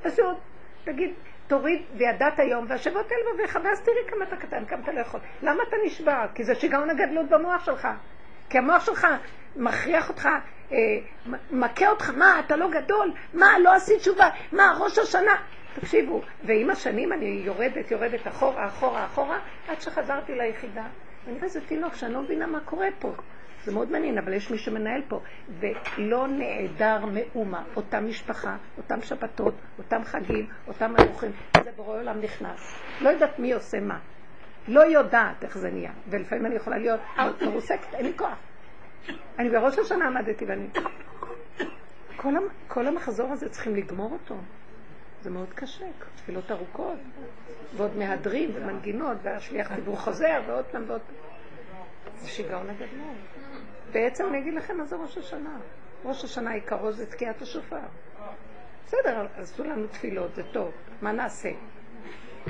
פשוט, תגיד, תוריד וידעת היום והשבות אל לבביך, ואז תראי כמה אתה קטן, כמה אתה לא יכול. למה אתה נשבר? כי זה שיגעון הגדלות במוח שלך. כי המוח שלך מכריח אותך, אה, מכה אותך, מה, אתה לא גדול? מה, לא עשית תשובה? מה, ראש השנה? תקשיבו, ועם השנים אני יורדת, יורדת אחורה, אחורה, אחורה, עד שחזרתי ליחידה. אני רואה איזה תינוק שאני לא מבינה מה קורה פה. זה מאוד מעניין, אבל יש מי שמנהל פה, ולא נעדר מאומה. אותה משפחה, אותם שבתות, אותם חגים, אותם מלוכים, זה בורא עולם נכנס. לא יודעת מי עושה מה. לא יודעת איך זה נהיה. ולפעמים אני יכולה להיות מרוסקת, אין לי כוח. אני בראש השנה עמדתי ואני... כל, כל המחזור הזה צריכים לגמור אותו. זה מאוד קשה, תפילות ארוכות, ועוד מהדרים ומנגינות, והשליח ציבור חוזר, ועוד פעם ועוד פעם. זה שיגעון הגדול. בעצם אני אגיד לכם מה זה ראש השנה. ראש השנה עיקרו זה תקיעת השופר. בסדר, עשו לנו תפילות, זה טוב, מה נעשה?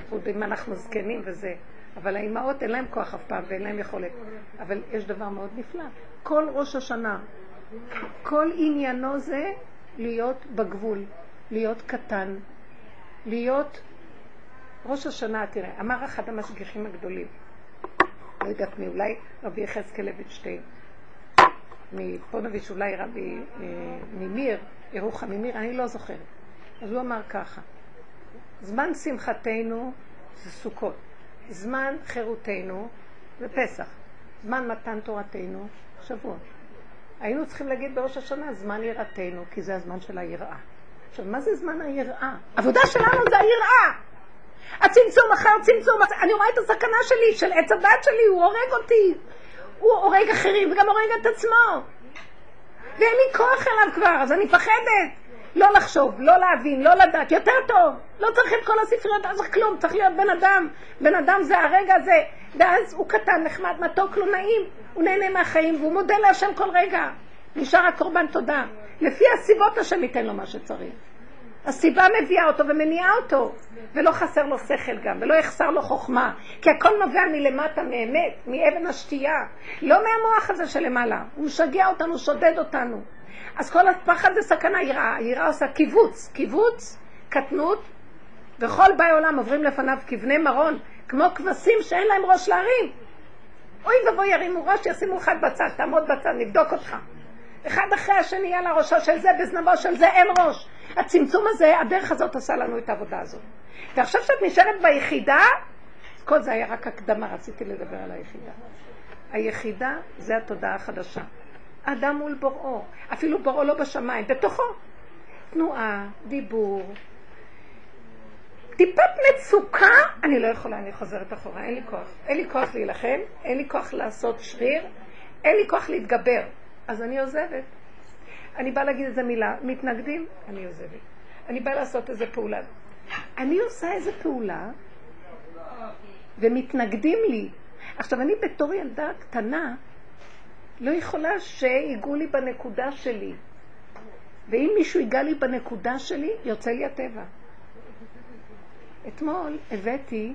עוד אם אנחנו זקנים וזה. אבל האימהות אין להן כוח אף פעם ואין להן יכולת. אבל יש דבר מאוד נפלא. כל ראש השנה, כל עניינו זה להיות בגבול, להיות קטן, להיות... ראש השנה, תראה, אמר אחד המשגיחים הגדולים, לא יודעת מי, אולי רבי יחזקאל לוינשטיין, מפונוביץ', אולי רבי אה, ממיר, ירוחם ממיר, אני לא זוכרת. אז הוא אמר ככה, זמן שמחתנו זה סוכות, זמן חירותנו זה פסח, זמן מתן תורתנו שבוע. היינו צריכים להגיד בראש השנה זמן יראתנו, כי זה הזמן של היראה. עכשיו, מה זה זמן היראה? עבודה שלנו זה היראה! הצמצום אחר צמצום, אני רואה את הסכנה שלי, של עץ הדת שלי, הוא הורג אותי. הוא הורג אחרים וגם הורג את עצמו. ואין לי כוח אליו כבר, אז אני מפחדת. לא לחשוב, לא להבין, לא לדעת, יותר טוב. לא צריך את כל הספריות, לא צריך כלום, צריך להיות בן אדם. בן אדם זה הרגע הזה. ואז הוא קטן, נחמד, מתוק, לא נעים. הוא נהנה מהחיים והוא מודה להשם כל רגע. נשאר הקורבן תודה. לפי הסיבות השם ייתן לו מה שצריך. הסיבה מביאה אותו ומניעה אותו, ולא חסר לו שכל גם, ולא יחסר לו חוכמה, כי הכל נובע מלמטה, מאמת, מאבן השתייה, לא מהמוח הזה שלמעלה. הוא משגע אותנו, שודד אותנו. אז כל הפחד זה סכנה, יראה, יראה עושה קיבוץ, קיבוץ, קטנות, וכל באי עולם עוברים לפניו כבני מרון, כמו כבשים שאין להם ראש להרים. אוי ואבוי ירימו ראש, ישימו אחד בצד, תעמוד בצד, נבדוק אותך. אחד אחרי השני על הראשו של זה, בזנבו של זה, אין ראש. הצמצום הזה, הדרך הזאת עושה לנו את העבודה הזאת. ועכשיו שאת נשארת ביחידה, כל זה היה רק הקדמה, רציתי לדבר על היחידה. היחידה זה התודעה החדשה. אדם מול בוראו, אפילו בוראו לא בשמיים, בתוכו. תנועה, דיבור. טיפת מצוקה, אני לא יכולה, אני חוזרת אחורה, אין לי כוח. אין לי כוח להילחם, אין לי כוח לעשות שריר, אין לי כוח להתגבר. אז אני עוזבת. אני באה להגיד איזה מילה, מתנגדים, אני עוזבת. אני באה לעשות איזה פעולה. אני עושה איזה פעולה, ומתנגדים לי. עכשיו, אני בתור ילדה קטנה, לא יכולה שיגעו לי בנקודה שלי. ואם מישהו ייגע לי בנקודה שלי, יוצא לי הטבע. אתמול הבאתי,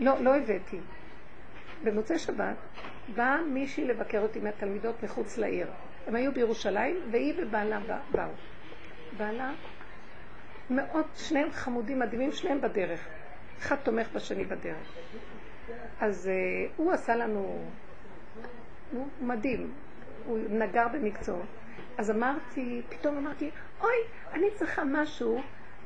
לא, לא הבאתי. במוצאי שבת באה מישהי לבקר אותי מהתלמידות מחוץ לעיר. הם היו בירושלים, והיא ובעלה באו. בעלה, מאוד, שניהם חמודים מדהימים, שניהם בדרך. אחד תומך בשני בדרך. אז uh, הוא עשה לנו, הוא מדהים, הוא נגר במקצוע. אז אמרתי, פתאום אמרתי, אוי, אני צריכה משהו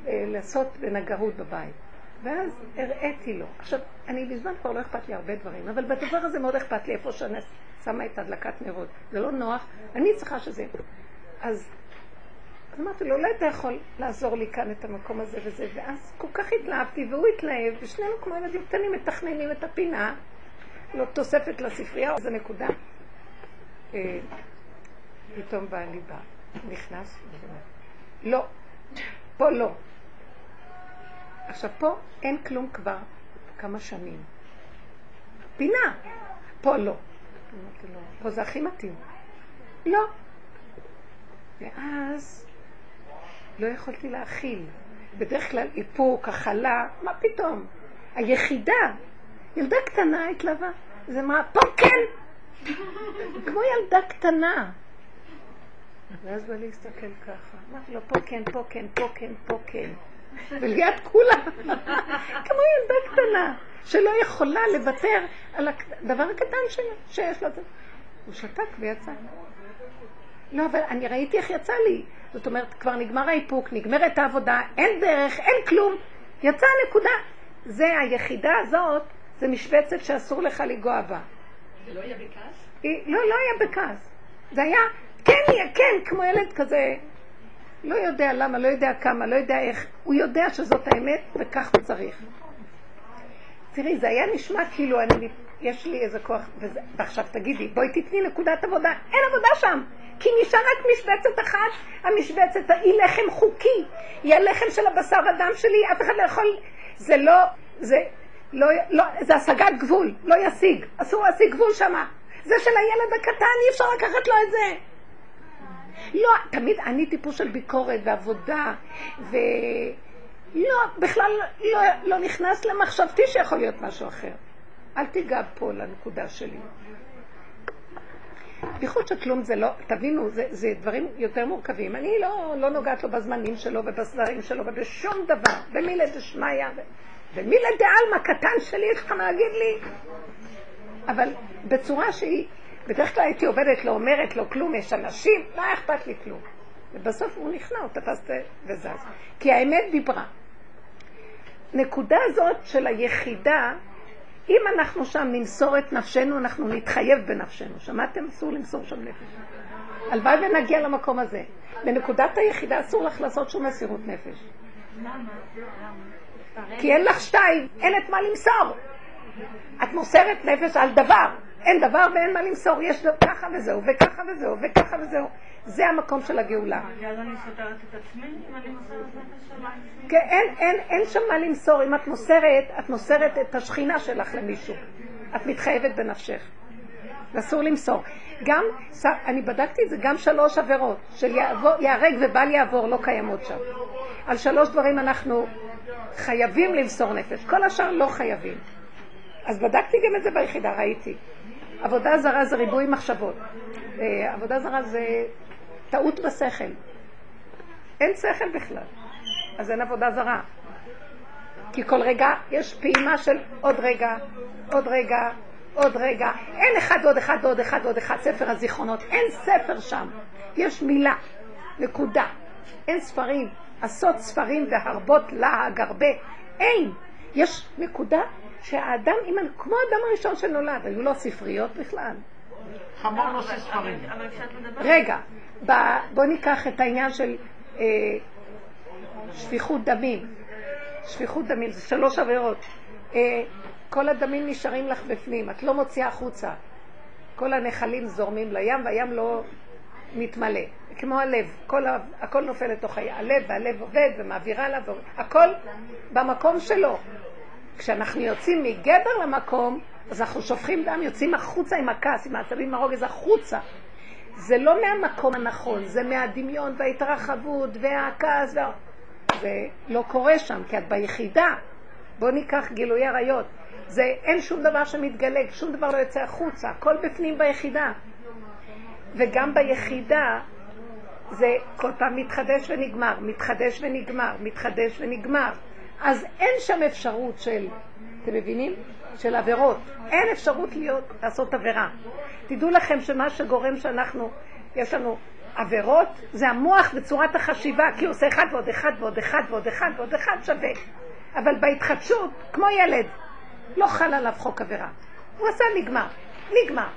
אה, לעשות בנגרות בבית. ואז הראיתי לו. עכשיו, אני בזמן כבר לא אכפת לי הרבה דברים, אבל בדבר הזה מאוד אכפת לי איפה שאני שמה את הדלקת נרות. זה לא נוח, אני צריכה שזה... אז, אמרתי לו, אולי אתה יכול לעזור לי כאן את המקום הזה וזה, ואז כל כך התלהבתי, והוא התלהב, ושנינו כמו ילדים קטנים מתכננים את הפינה, לא תוספת לספרייה, זו נקודה. אה, פתאום בעלי בא, נכנס, לא, פה לא. עכשיו פה אין כלום כבר כמה שנים. פינה, פה לא. פה זה הכי מתאים. לא. ואז לא יכולתי להכיל. בדרך כלל איפוק, הכלה, מה פתאום? היחידה, ילדה קטנה התלווה. זה מה, פה כן! כמו ילדה קטנה. ואז בא להסתכל ככה. אמרתי לו, פה כן, פה כן, פה כן, פה כן. וליד כולם. כמו ילדה קטנה, שלא יכולה לוותר על הדבר הקטן שלה, שיש לה. הוא שתק ויצא. לא, אבל אני ראיתי איך יצא לי. זאת אומרת, כבר נגמר האיפוק, נגמרת העבודה, אין דרך, אין כלום. יצא הנקודה. זה, היחידה הזאת, זה משבצת שאסור לך לנגוע בה. זה לא היה בכעס? לא, לא היה בכעס. זה היה כן כן, כמו ילד כזה, לא יודע למה, לא יודע כמה, לא יודע איך, הוא יודע שזאת האמת וכך הוא צריך. תראי, זה היה נשמע כאילו אני, יש לי איזה כוח, וזה, ועכשיו תגידי, בואי תתני נקודת עבודה, אין עבודה שם, כי נשאר רק משבצת אחת, המשבצת היא לחם חוקי, היא הלחם של הבשר ודם שלי, אף אחד לא יכול, זה לא, זה לא, לא, זה השגת גבול, לא ישיג, אסור להשיג גבול שמה. זה של הילד הקטן, אי אפשר לקחת לו את זה. לא, תמיד אני טיפוס של ביקורת ועבודה, ולא, בכלל לא, לא נכנס למחשבתי שיכול להיות משהו אחר. אל תיגע פה לנקודה שלי. בייחוד שכלום זה לא, תבינו, זה, זה דברים יותר מורכבים. אני לא, לא נוגעת לו בזמנים שלו ובסדרים שלו ובשום דבר, במילי דשמיא, במילי דעלמא קטן שלי, יש לך מה להגיד לי? אבל בצורה שהיא בדרך כלל הייתי עובדת, לא אומרת לו כלום, יש אנשים, לא היה אכפת לי כלום. ובסוף הוא נכנע, הוא תפס וזז. כי האמת דיברה. נקודה הזאת של היחידה, אם אנחנו שם נמסור את נפשנו, אנחנו נתחייב בנפשנו. שמעתם? אסור למסור שם נפש. הלוואי ונגיע למקום הזה. בנקודת היחידה אסור לך לעשות שום מסירות נפש. למה? כי אין לך שתיים, אין את מה למסור. את מוסרת נפש על דבר. אין דבר ואין מה למסור, יש ככה וזהו, וככה וזהו, וככה וזהו. זה המקום של הגאולה. אז אני סותרת את עצמי אם אני מוסרת נפש כן, אין, אין, אין שם מה למסור. אם את מוסרת, את מוסרת את השכינה שלך למישהו. את מתחייבת בנפשך. ואסור למסור. גם, אני בדקתי את זה, גם שלוש עבירות של ייהרג ובל יעבור לא קיימות שם. על שלוש דברים אנחנו חייבים למסור נפש, כל השאר לא חייבים. אז בדקתי גם את זה ביחידה, ראיתי. עבודה זרה זה ריבוי מחשבות. אה, עבודה זרה זה טעות בשכל. אין שכל בכלל, אז אין עבודה זרה. כי כל רגע יש פעימה של עוד רגע, עוד רגע, עוד רגע. אין אחד עוד אחד עוד אחד עוד אחד, ספר הזיכרונות. אין ספר שם. יש מילה, נקודה. אין ספרים. עשות ספרים והרבות להג הרבה. אין. יש נקודה שהאדם, כמו האדם הראשון שנולד, היו לו ספריות בכלל. חמור נושא ספרים. רגע, בוא ניקח את העניין של, אה, שפיכות דמים. שפיכות דמים, זה שלוש עבירות. אה, כל הדמים נשארים לך בפנים, את לא מוציאה החוצה. כל הנחלים זורמים לים והים לא מתמלא. כמו הלב, כל, הכל נופל לתוך הלב, והלב עובד ומעבירה לה, הכל במקום שלו. כשאנחנו יוצאים מגדר למקום, אז אנחנו שופכים דם, יוצאים החוצה עם הכעס, עם העצבים, עם הרוגז, החוצה. זה לא מהמקום הנכון, זה מהדמיון וההתרחבות והכעס. וה... זה לא קורה שם, כי את ביחידה. בואו ניקח גילוי עריות. זה, אין שום דבר שמתגלה, שום דבר לא יוצא החוצה, הכל בפנים ביחידה. וגם ביחידה זה כל פעם מתחדש ונגמר, מתחדש ונגמר, מתחדש ונגמר. אז אין שם אפשרות של, אתם מבינים? של עבירות. אין אפשרות להיות, לעשות עבירה. תדעו לכם שמה שגורם שאנחנו, יש לנו עבירות, זה המוח בצורת החשיבה, כי הוא עושה אחד ועוד אחד ועוד אחד ועוד אחד ועוד אחד שווה. אבל בהתחדשות, כמו ילד, לא חל עליו חוק עבירה. הוא עשה נגמר, נגמר.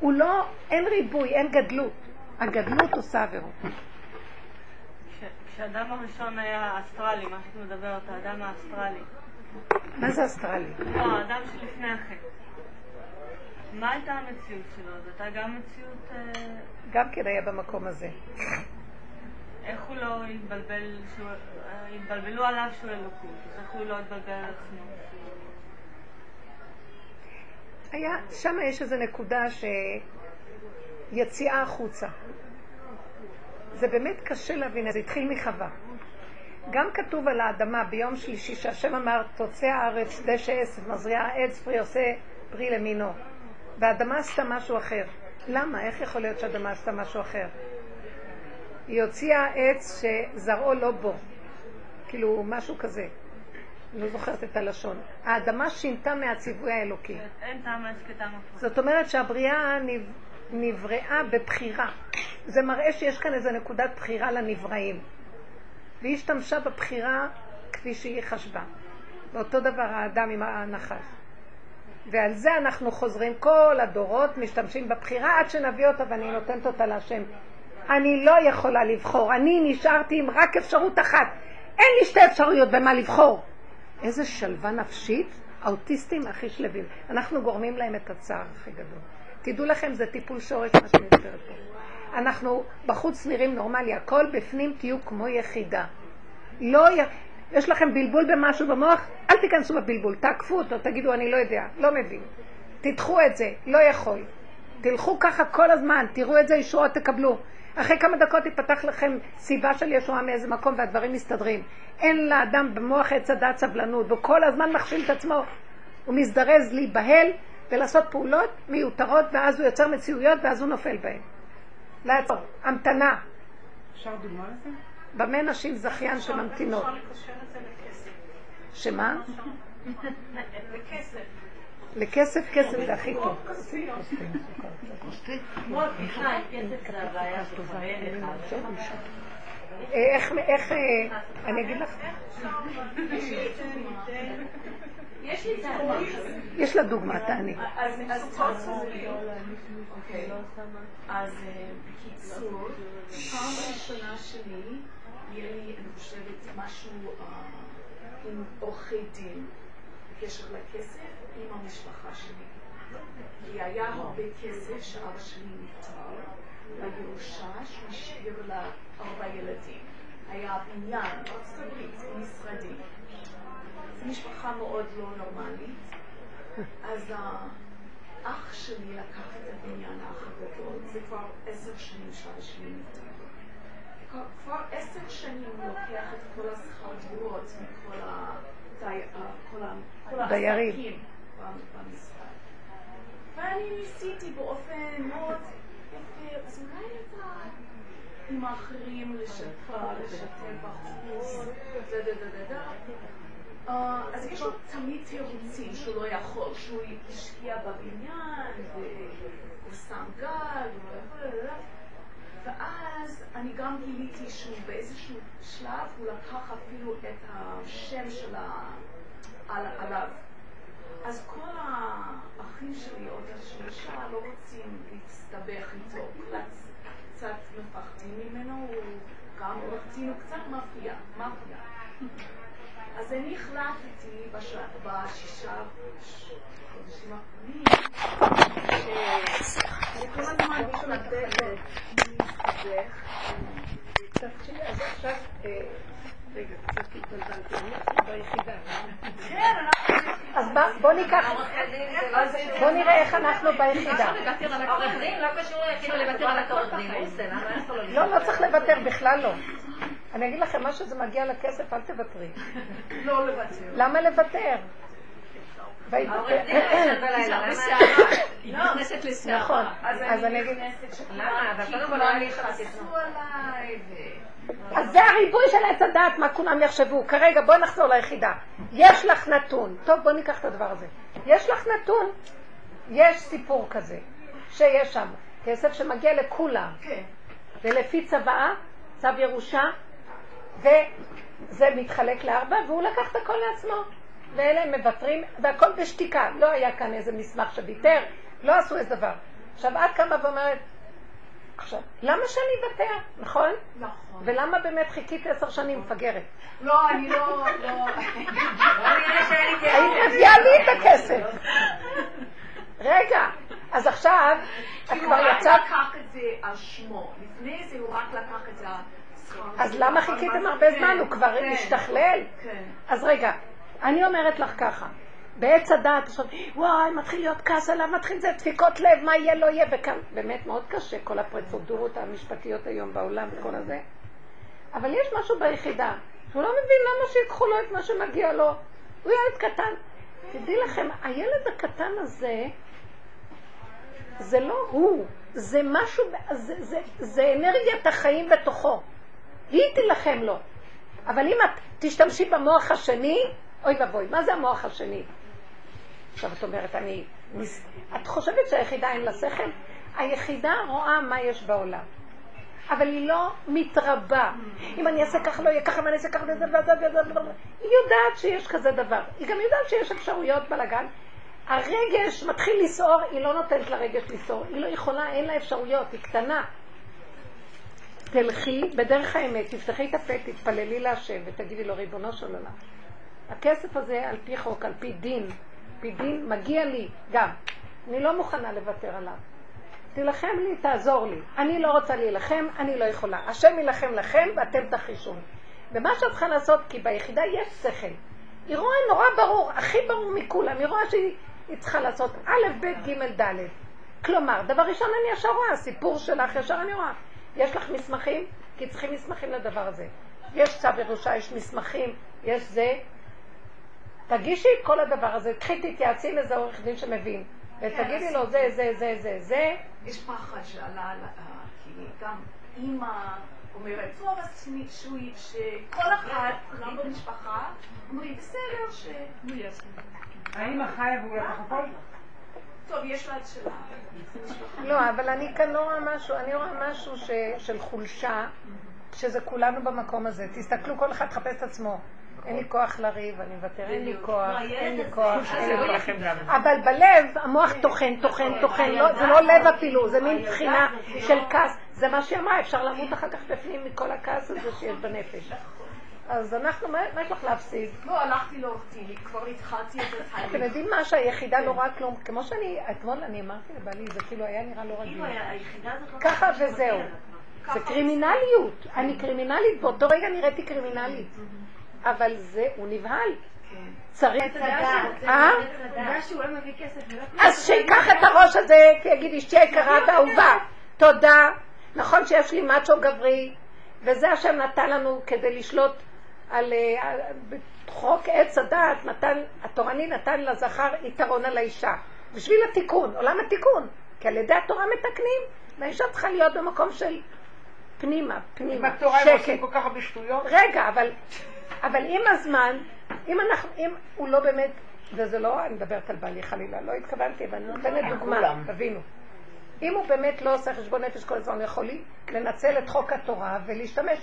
הוא לא, אין ריבוי, אין גדלות. הגדלות עושה עבירות. כשאדם הראשון היה אסטרלי, מה שאת מדברת, האדם האסטרלי. מה זה אסטרלי? לא, האדם שלפני החטא. מה הייתה המציאות שלו? זו הייתה גם מציאות... אה, גם כן היה במקום הזה. איך הוא לא התבלבל, שהוא- אה, התבלבלו עליו שהוא אלוקות, אז איך הוא לא התבלבל על עצמו? היה, שם יש איזו נקודה שיציאה החוצה. זה באמת קשה להבין, זה התחיל מחווה. גם כתוב על האדמה ביום שלישי שהשם אמר תוצא הארץ דשא עשב מזריע עץ פרי עושה פרי למינו והאדמה עשתה משהו אחר. למה? איך יכול להיות שהאדמה עשתה משהו אחר? היא הוציאה עץ שזרעו לא בו, כאילו משהו כזה. לא זוכרת את הלשון. האדמה שינתה מהציווי האלוקי. אין טעם עץ כטעם. זאת אומרת שהבריאה נבראה בבחירה. זה מראה שיש כאן איזו נקודת בחירה לנבראים. והיא השתמשה בבחירה כפי שהיא חשבה. ואותו דבר האדם עם הנחש. ועל זה אנחנו חוזרים, כל הדורות משתמשים בבחירה עד שנביא אותה ואני נותנת אותה להשם. אני לא יכולה לבחור, אני נשארתי עם רק אפשרות אחת. אין לי שתי אפשרויות במה לבחור. איזה שלווה נפשית, האוטיסטים הכי שלווים. אנחנו גורמים להם את הצער הכי גדול. תדעו לכם, זה טיפול שורש מה שאני מדברת פה. אנחנו בחוץ נראים נורמלי, הכל בפנים תהיו כמו יחידה. לא י... יש לכם בלבול במשהו במוח? אל תיכנסו בבלבול, תעקפו אותו, תגידו אני לא יודע, לא מבין. תדחו את זה, לא יכול. תלכו ככה כל הזמן, תראו את זה, ישועות תקבלו. אחרי כמה דקות תיפתח לכם סיבה של ישועה מאיזה מקום והדברים מסתדרים. אין לאדם במוח עץ הדת סבלנות, והוא כל הזמן מכשיל את עצמו. הוא מזדרז להיבהל ולעשות פעולות מיותרות, ואז הוא יוצר מציאויות ואז הוא נופל בהן. לעצור, המתנה. אפשר דוגמה לזה? במה נשים זכיין שממתינות? אפשר לקשר את זה לכסף. שמה? לכסף. לכסף, כסף זה הכי טוב. אה, איך, איך, אה, אני אגיד לך, יש לה דוגמה, תעני. אז. אוקיי. אה, בקיצור, פעם ראשונה שלי, יהיה לי, אני חושבת, משהו אה, עם עורכי דין בקשר לכסף עם המשפחה שלי. כי היה הרבה כסף שאבא שלי נפטר בירושה שהוא השאיר לה ארבע ילדים. היה בניין בארצות הברית, משרדי. משפחה מאוד לא נורמלית. אז האח שלי לקח את הבניין האח הגדול, זה כבר עשר שנים שאבא שלי נפטר. כבר- כבר עשר שנים הוא לוקח את כל השכר דירות מכל ה... כל ה- כל דיירים. העסקים במ- במשרד. ואני ניסיתי באופן מאוד יפה, אז אולי אתה עם האחרים לשתף, לשתף אחוז, דה דה דה דה אז יש לו תמיד תירוצים שהוא לא יכול, שהוא השקיע בבניין, והוא שם גג, לא דה, דה. ואז אני גם גיליתי שהוא באיזשהו שלב, הוא לקח אפילו את השם של ה... על- עליו. אז כל האחים שלי, עוד השלושה, לא רוצים להסתבך איתו, קצת, מפחדים ממנו, הוא פעם עורך הוא קצת מאפיה, מאפיה. אז אני החלטתי בש- בשישה חודשים האחרונים, שכל הזמן מתנדבת, להסתבך. תקשיבי, אז עכשיו, רגע, קצת התבלבלתי, אנחנו ביחידה. כן, אנחנו... אז בוא- ניקח, בוא נראה איך אנחנו ביחידה. עורך דין לא קשור כאילו לוותר על עורך דין. לא לא, לא צריך לוותר, בכלל לא. אני אגיד לכם, מה שזה מגיע לכסף, אל תוותרי. לא לוותר. למה לוותר? העורך דין לא ישן בלילה, למה? היא נכנסת לסערה. נכון, אז אני אגיד, למה? אבל קודם כל לא היה לי. אז זה הריבוי של עץ הדעת, מה כולם יחשבו. כרגע בואי נחזור ליחידה. יש לך נתון, טוב בואי ניקח את הדבר הזה. יש לך נתון, יש סיפור כזה, שיש שם כסף שמגיע לכולם, כן. ולפי צוואה, צו ירושה, וזה מתחלק לארבע, והוא לקח את הכל לעצמו. ואלה הם מוותרים, והכל בשתיקה. לא היה כאן איזה מסמך שוויתר, לא עשו איזה דבר. עכשיו את קמה ואומרת, עכשיו, למה שאני אוותר, נכון? נכון. ולמה באמת חיכית עשר שנים מפגרת? לא, אני לא... לא... היית מביאה לי את הכסף. רגע, אז עכשיו, את כי הוא כבר רק יצאת, לקח את זה על שמו. לפני זה הוא רק לקח את השכר. אז למה חיכיתם הרבה זמן? הוא כבר כן, השתכלל? כן. אז רגע, אני אומרת לך ככה, בעץ הדעת, וואי, מתחיל להיות כעס עליו, מתחיל זה דפיקות לב, מה יהיה, לא יהיה, וכאן, באמת מאוד קשה, כל הפרוצדורות המשפטיות היום בעולם וכל הזה. אבל יש משהו ביחידה, שהוא לא מבין למה שיקחו לו את מה שמגיע לו. הוא ילד קטן. תדעי לכם, הילד הקטן הזה, זה לא הוא, זה משהו, זה, זה, זה אנרגיית החיים בתוכו. היא תילחם לו. אבל אם את תשתמשי במוח השני, אוי ואבוי, מה זה המוח השני? עכשיו את אומרת, אני... את חושבת שהיחידה אין לה שכל? היחידה רואה מה יש בעולם. אבל היא לא מתרבה. אם אני אעשה ככה לא יהיה ככה, אם אני אעשה ככה, וזה וזה וזה וזה. היא יודעת שיש כזה דבר. היא גם יודעת שיש אפשרויות בלאגן. הרגש מתחיל לסעור, היא לא נותנת לרגש לסעור. היא לא יכולה, אין לה אפשרויות, היא קטנה. תלכי בדרך האמת, תפתחי את הפה, תתפללי להשם ותגידי לו, ריבונו של עולם, הכסף הזה על פי חוק, על פי דין, פי דין, מגיע לי גם. אני לא מוכנה לוותר עליו. תילחם לי, תעזור לי. אני לא רוצה להילחם, אני לא יכולה. השם יילחם לכם ואתם תחישו. ומה שאת צריכה לעשות, כי ביחידה יש שכל. היא רואה נורא ברור, הכי ברור מכולם, היא רואה שהיא היא צריכה לעשות א', ב', ג', ד'. כלומר, דבר ראשון אני ישר רואה, הסיפור שלך ישר אני רואה. יש לך מסמכים? כי צריכים מסמכים לדבר הזה. יש צו ירושה, יש מסמכים, יש זה. תגישי את כל הדבר הזה, קחי תתייעצי עם איזה עורך דין שמבין, ותגידי לו זה, זה, זה, זה, זה. יש פחד שעלה, על ה- כי גם אימא אומרת, טוב, אז תשמעי, שהוא- שכל אחד, כולם במשפחה, אומרים, בסדר, ש... האמא חיה והוא לקח הכל? טוב, יש לה את שלה. לא, אבל אני כאן לא רואה משהו, אני רואה משהו ש, של חולשה, שזה כולנו במקום הזה. תסתכלו, כל אחד חפש את עצמו. אין לי כוח לריב, אני מוותר, אין לי כוח, אין לי כוח, אין לי כוח. אבל בלב, המוח טוחן, טוחן, טוחן, לא- זה לא לב אפילו, זה מין בחינה של כעס. זה מה שהיא אמרה, אפשר למות אחר כך בפנים מכל הכעס הזה שיש בנפש. אז אנחנו, מה יש לך להפסיד? לא, הלכתי לעורך דין, כבר התחלתי את אתם התהליך. יודעים מה שהיחידה לא רואה כלום, כמו שאני, אתמול אני אמרתי לבעלי, זה כאילו היה נראה לא רגיל. כאילו היחידה הזאת לא... ככה וזהו. זה קרימינליות. אני קרימינלית, באותו רגע נראיתי קרימינלית. אבל זה, הוא נבהל. צריך... אה? לא אז שיקח את הראש הזה, יגיד אשתי היקרה ואהובה. תודה. נכון שיש לי מאצ'ו גברי, וזה השם נתן לנו כדי לשלוט על אה, על- חוק עץ הדעת, נתן, התורני נתן לזכר יתרון על האישה. בשביל התיקון, עולם התיקון. כי על ידי התורה מתקנים, והאישה צריכה להיות במקום של פנימה, פנימה, התורה הם שקט. עושים כל כך הרבה שטויות. רגע, אבל, אבל עם הזמן, אם אנחנו, אם הוא לא באמת, וזה לא, אני מדברת על בעלי חלילה, לא התכוונתי, אבל אני נותנת דוגמה. תבינו. אם הוא באמת לא עושה חשבון נפש כל הזמן, הוא יכול לנצל את חוק התורה ולהשתמש,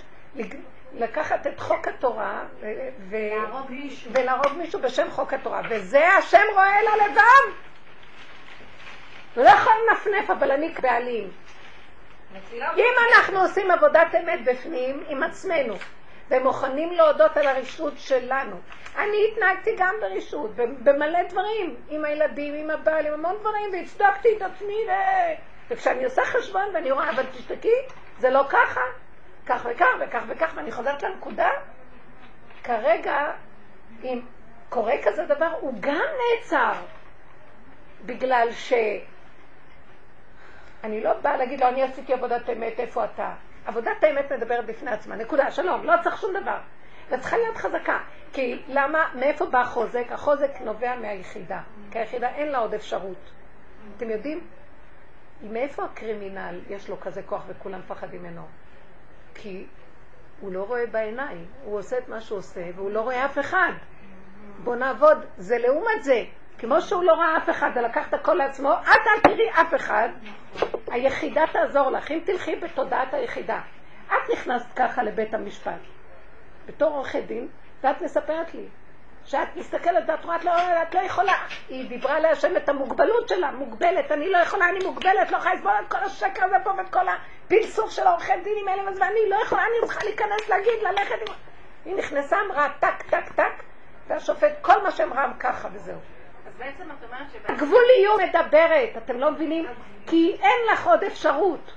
לקחת את חוק התורה ו- להרוג מישהו. ולהרוג מישהו בשם חוק התורה, וזה השם רואה אל הלבב. לא יכול לנפנף, אבל אני בעלים. אם אנחנו עושים עבודת אמת בפנים עם עצמנו, ומוכנים להודות על הרשעות שלנו. אני התנהגתי גם ברשעות, במלא דברים, עם הילדים, עם הבעל, עם המון דברים, והצדקתי את עצמי, ו... וכשאני עושה חשבון ואני רואה, אבל תשתקי, זה לא ככה, כך וכך וכך וכך, ואני חוזרת לנקודה, כרגע, אם קורה כזה דבר, הוא גם נעצר, בגלל ש... אני לא באה להגיד לו, אני עשיתי עבודת אמת, איפה אתה? עבודת האמת מדברת בפני עצמה, נקודה, שלום, לא צריך שום דבר. ואת צריכה להיות חזקה. כי למה, מאיפה בא החוזק? החוזק נובע מהיחידה. כי היחידה אין לה עוד אפשרות. אתם יודעים? מאיפה הקרימינל יש לו כזה כוח וכולם מפחדים ממנו? כי הוא לא רואה בעיניים, הוא עושה את מה שהוא עושה והוא לא רואה אף אחד. בוא נעבוד, זה לעומת זה. כמו שהוא לא ראה אף אחד ולקח את הכל לעצמו, את אל תראי אף אחד. היחידה תעזור לך, אם תלכי בתודעת היחידה. את נכנסת ככה לבית המשפט, בתור עורכי דין, ואת מספרת לי שאת מסתכלת ואת רואה, לא, את לא יכולה. היא דיברה להשם את המוגבלות שלה, מוגבלת, אני לא יכולה, אני מוגבלת, לא יכולה לסבול את כל השקר הזה פה ואת כל הפלסוף של העורכי דינים האלה, ואני לא יכולה, אני צריכה להיכנס, להגיד, ללכת. עם... היא נכנסה, אמרה טק, טק, טק, והשופט, כל מה שאמרה ככה וזהו. בעצם את אומרת ש... הגבוליות מדברת, אתם לא מבינים? כי אין לך עוד אפשרות.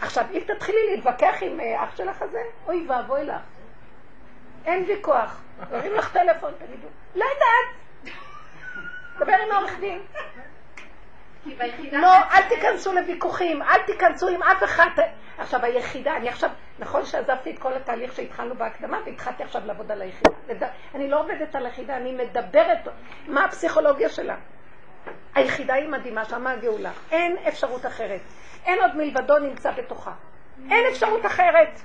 עכשיו, אם תתחילי להתווכח עם אה, אח שלך הזה, אוי ואבוי לך. אין ויכוח. יורים לך טלפון, תגידו, לא יודעת. דבר עם העורך דין. לא, אל תיכנסו לוויכוחים, אל תיכנסו עם אף אחד. עכשיו, היחידה, אני עכשיו, נכון שעזבתי את כל התהליך שהתחלנו בהקדמה, והתחלתי עכשיו לעבוד על היחידה. אני לא עובדת על היחידה, אני מדברת מה הפסיכולוגיה שלה. היחידה היא מדהימה, שמה הגאולה. אין אפשרות אחרת. אין עוד מלבדו נמצא בתוכה. אין אפשרות אחרת.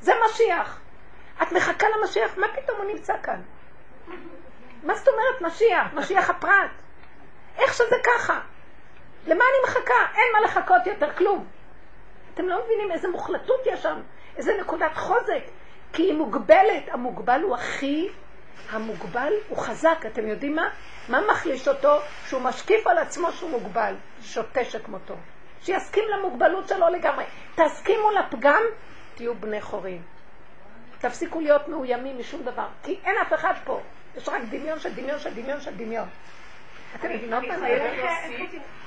זה משיח. את מחכה למשיח, מה פתאום הוא נמצא כאן? מה זאת אומרת משיח? משיח הפרט. איך שזה ככה. למה אני מחכה? אין מה לחכות יותר, כלום. אתם לא מבינים איזה מוחלטות יש שם, איזה נקודת חוזק. כי היא מוגבלת, המוגבל הוא הכי, המוגבל הוא חזק, אתם יודעים מה? מה מחליש אותו? שהוא משקיף על עצמו שהוא מוגבל, שוטה שכמותו. שיסכים למוגבלות שלו לגמרי. תסכימו לפגם, תהיו בני חורים. תפסיקו להיות מאוימים משום דבר, כי אין אף אחד פה. יש רק דמיון של דמיון של דמיון של דמיון. אתם מבינות מה זה?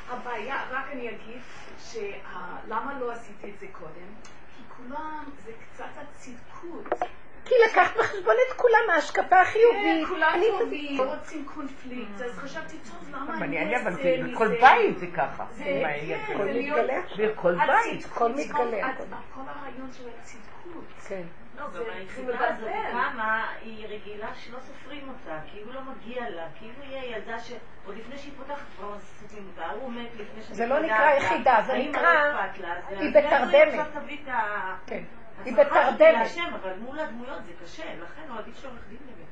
הבעיה, רק אני אגיד, שלמה לא עשיתי את זה קודם? כי כולם, זה קצת הצדקות. כי לקחת בחשבון את כולם, ההשקפה החיובית. כן, כולם טובים, רוצים קונפליקט, אז חשבתי, טוב, למה אני לא אבל בכל בית זה ככה. זה מתגלה. בכל בית. הכל מתגלה. כל הרעיון של הצדקות. כן. לא, גם היחידה הזאת קמה, היא רגילה שלא סופרים אותה, כאילו לא מגיע לה, כאילו היא הילדה שעוד לפני שהיא פותחת כבר סופרים אותה, הוא מת לפני שהיא זה לא נקרא יחידה, זה נקרא, היא בתרדמת. כן. היא בתרדמת. אבל מול הדמויות זה קשה, לכן הוא עדיף שעורך דין באמת.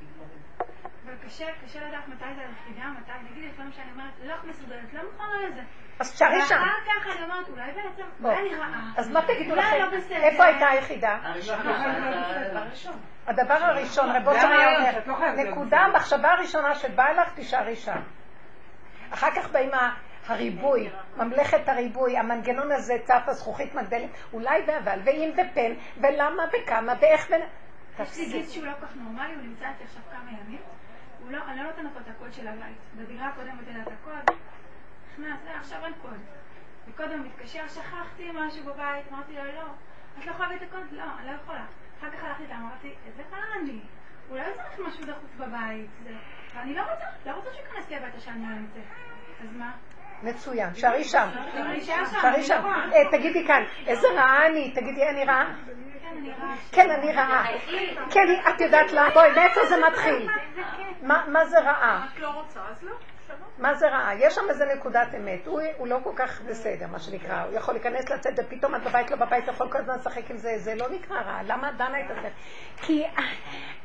אבל קשה, קשה לדעת מתי זה היחידה, מתי, נגיד לפעמים שאני אומרת, לא מסוגלת, לא מוכנה לזה. אז תשארי שם. ואחר כך אני אומרת, אולי בעצם, אולי אני רעה. אז מה תגידו לכם? לא בסדר. איפה הייתה היחידה? הראשון. הדבר הראשון, רב אושר היה אומר, נקודה, המחשבה הראשונה שבאה לך, תישארי שם. אחר כך באים הריבוי, ממלכת הריבוי, המנגנון הזה צף הזכוכית מגדלת, אולי ואבל, ואם ופן, ולמה וכמה, ואיך ו... יש לי גיס שהוא לא כל כך נורמלי, הוא נמצא אצלי עכשיו כמה ימים. הוא לא, אני לא נותנת לו את הקוד של הבית. בדירה הקודמת היה את הקוד, נכנס, זה, עכשיו אין קוד. וקודם הוא מתקשר, שכחתי משהו בבית, אמרתי לו, לא, את לא יכולה להביא את הקוד? לא, אני לא יכולה. אחר כך הלכתי איתה, אמרתי, איזה רע אני. אולי צריך משהו דחוף בבית. ואני לא רוצה, לא רוצה שייכנס לי הביתה שאני לא נמצאת. אז מה? מצוין, שערי שם. שערי שם. אה, תגידי כאן, איזה רעה אני, תגידי, אני רעה? כן, אני רעה. כן, את יודעת למה? בואי, מאיפה זה מתחיל? מה זה רעה? את לא רוצה, אז לא. מה זה רעה? יש שם איזה נקודת אמת. הוא, הוא לא כל כך בסדר, מה שנקרא. הוא יכול להיכנס, לצאת, ופתאום את בבית, לא בבית, יכול כל הזמן לשחק עם זה. זה לא נקרא רע. למה את דנה את עצמך? כי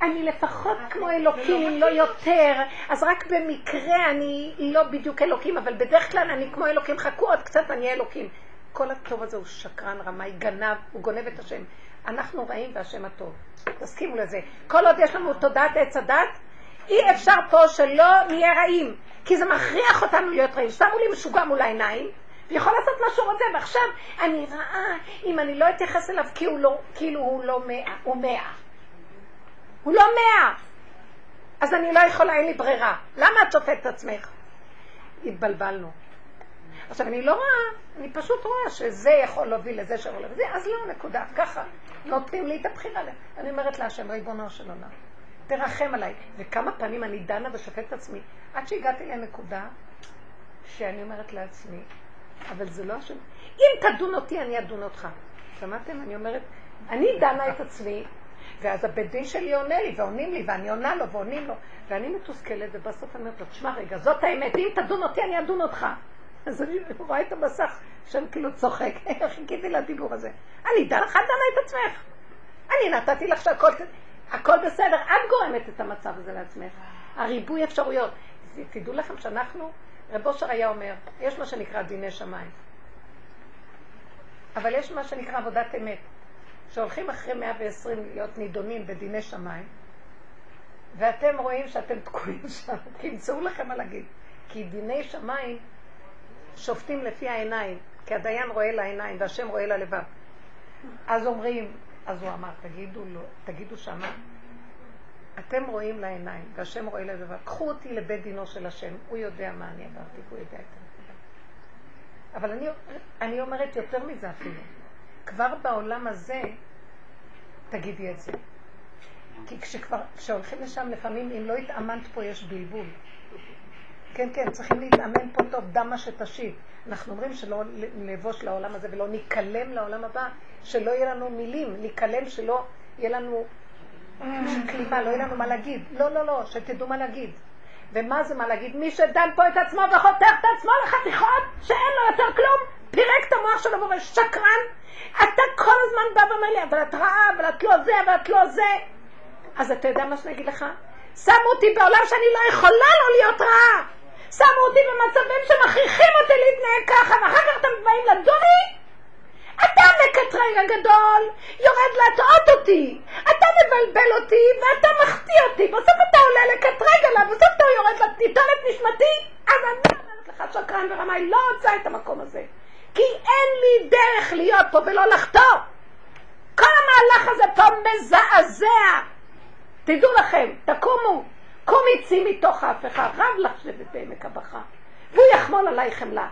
אני לפחות כמו אלוקים, אם לא יותר. אז רק במקרה אני לא בדיוק אלוקים, אבל בדרך כלל אני כמו אלוקים. חכו עוד קצת, אני אלוקים. כל הטוב הזה הוא שקרן, רמאי, גנב, הוא גונב את השם. אנחנו רעים והשם הטוב. תסכימו לזה. כל עוד יש לנו תודעת עץ הדת, אי אפשר פה שלא נהיה רעים, כי זה מכריח אותנו להיות רעים. שמו לי משוגע מול העיניים, ויכול לעשות מה שהוא רוצה, ועכשיו אני רעה אם אני לא אתייחס אליו כי הוא לא, כאילו הוא לא מאה, הוא מאה. הוא לא מאה. אז אני לא יכולה, אין לי ברירה. למה את שופטת את עצמך? התבלבלנו. עכשיו, אני לא רואה, אני פשוט רואה שזה יכול להוביל לזה שלא לזה, אז לא, נקודה. ככה, נותנים לי את הבחירה. אני אומרת להשם, ריבונו של עולם, תרחם עליי. וכמה פעמים אני דנה ושופטת עצמי, עד שהגעתי לנקודה שאני אומרת לעצמי, אבל זה לא השם. אם תדון אותי, אני אדון אותך. שמעתם? אני אומרת, אני דנה את עצמי, ואז הבית דין שלי עונה לי, ועונים לי, ואני עונה לו, ועונים לו, ואני מתוסכלת, ובסוף אני אומרת לו, תשמע רגע, זאת האמת, אם תדון אותי, אני אדון אותך. אז אני רואה את המסך, שאני כאילו צוחק, חיכיתי לדיבור הזה. אני דנה, את דנה את עצמך. אני נתתי לך שהכל הכל בסדר, את גורמת את המצב הזה לעצמך. הריבוי אפשרויות. תדעו לכם שאנחנו, רב אושר היה אומר, יש מה שנקרא דיני שמיים. אבל יש מה שנקרא עבודת אמת. שהולכים אחרי 120 להיות נידונים בדיני שמיים, ואתם רואים שאתם תקועים שם, תמצאו לכם מה להגיד. כי דיני שמיים שופטים לפי העיניים, כי הדיין רואה לעיניים והשם רואה ללבב. אז אומרים, אז הוא אמר, תגידו לו, תגידו שמה, אתם רואים לעיניים והשם רואה ללבב, קחו אותי לבית דינו של השם, הוא יודע מה אני עברתי, הוא יודע את הנקודה. אבל אני, אני אומרת יותר מזה אפילו, כבר בעולם הזה תגידי את זה. כי כשכבר, כשהולכים לשם לפעמים, אם לא התאמנת פה יש בלבול. כן, כן, צריכים להתאמן פה טוב, דמה שתשיב. אנחנו אומרים שלא נבוש לעולם הזה ולא ניכלם לעולם הבא, שלא יהיה לנו מילים, ניכלם שלא יהיה לנו כלימה, לא יהיה לנו מה להגיד. לא, לא, לא, שתדעו מה להגיד. ומה זה מה להגיד? מי שדן פה את עצמו וחותך את עצמו לחתיכות, שאין לו יותר כלום, פירק את המוח שלו ואומר, שקרן, אתה כל הזמן בא ואומר לי, אבל את רעה, אבל את לא זה, אבל את לא זה. אז אתה יודע מה שאני אגיד לך? שמו אותי בעולם שאני לא יכולה לא להיות רעה. שמו אותי במצבים שמכריחים אותי להתנהג ככה, ואחר כך אתם באים לדורי? אתה מקטרג הגדול, יורד להטעות אותי. אתה מבלבל אותי ואתה מחטיא אותי. בסוף אתה עולה לקטרג עליו, בסוף אתה יורד לטיטון את נשמתי. אז אני אומרת לך שקרן ורמאי, לא רוצה את המקום הזה. כי אין לי דרך להיות פה ולא לחטוא. כל המהלך הזה פה מזעזע. תדעו לכם, תקומו. קומי צי מתוך ההפכה, רב לך שבט בעמק הבכה, והוא יחמול עליי חמלה.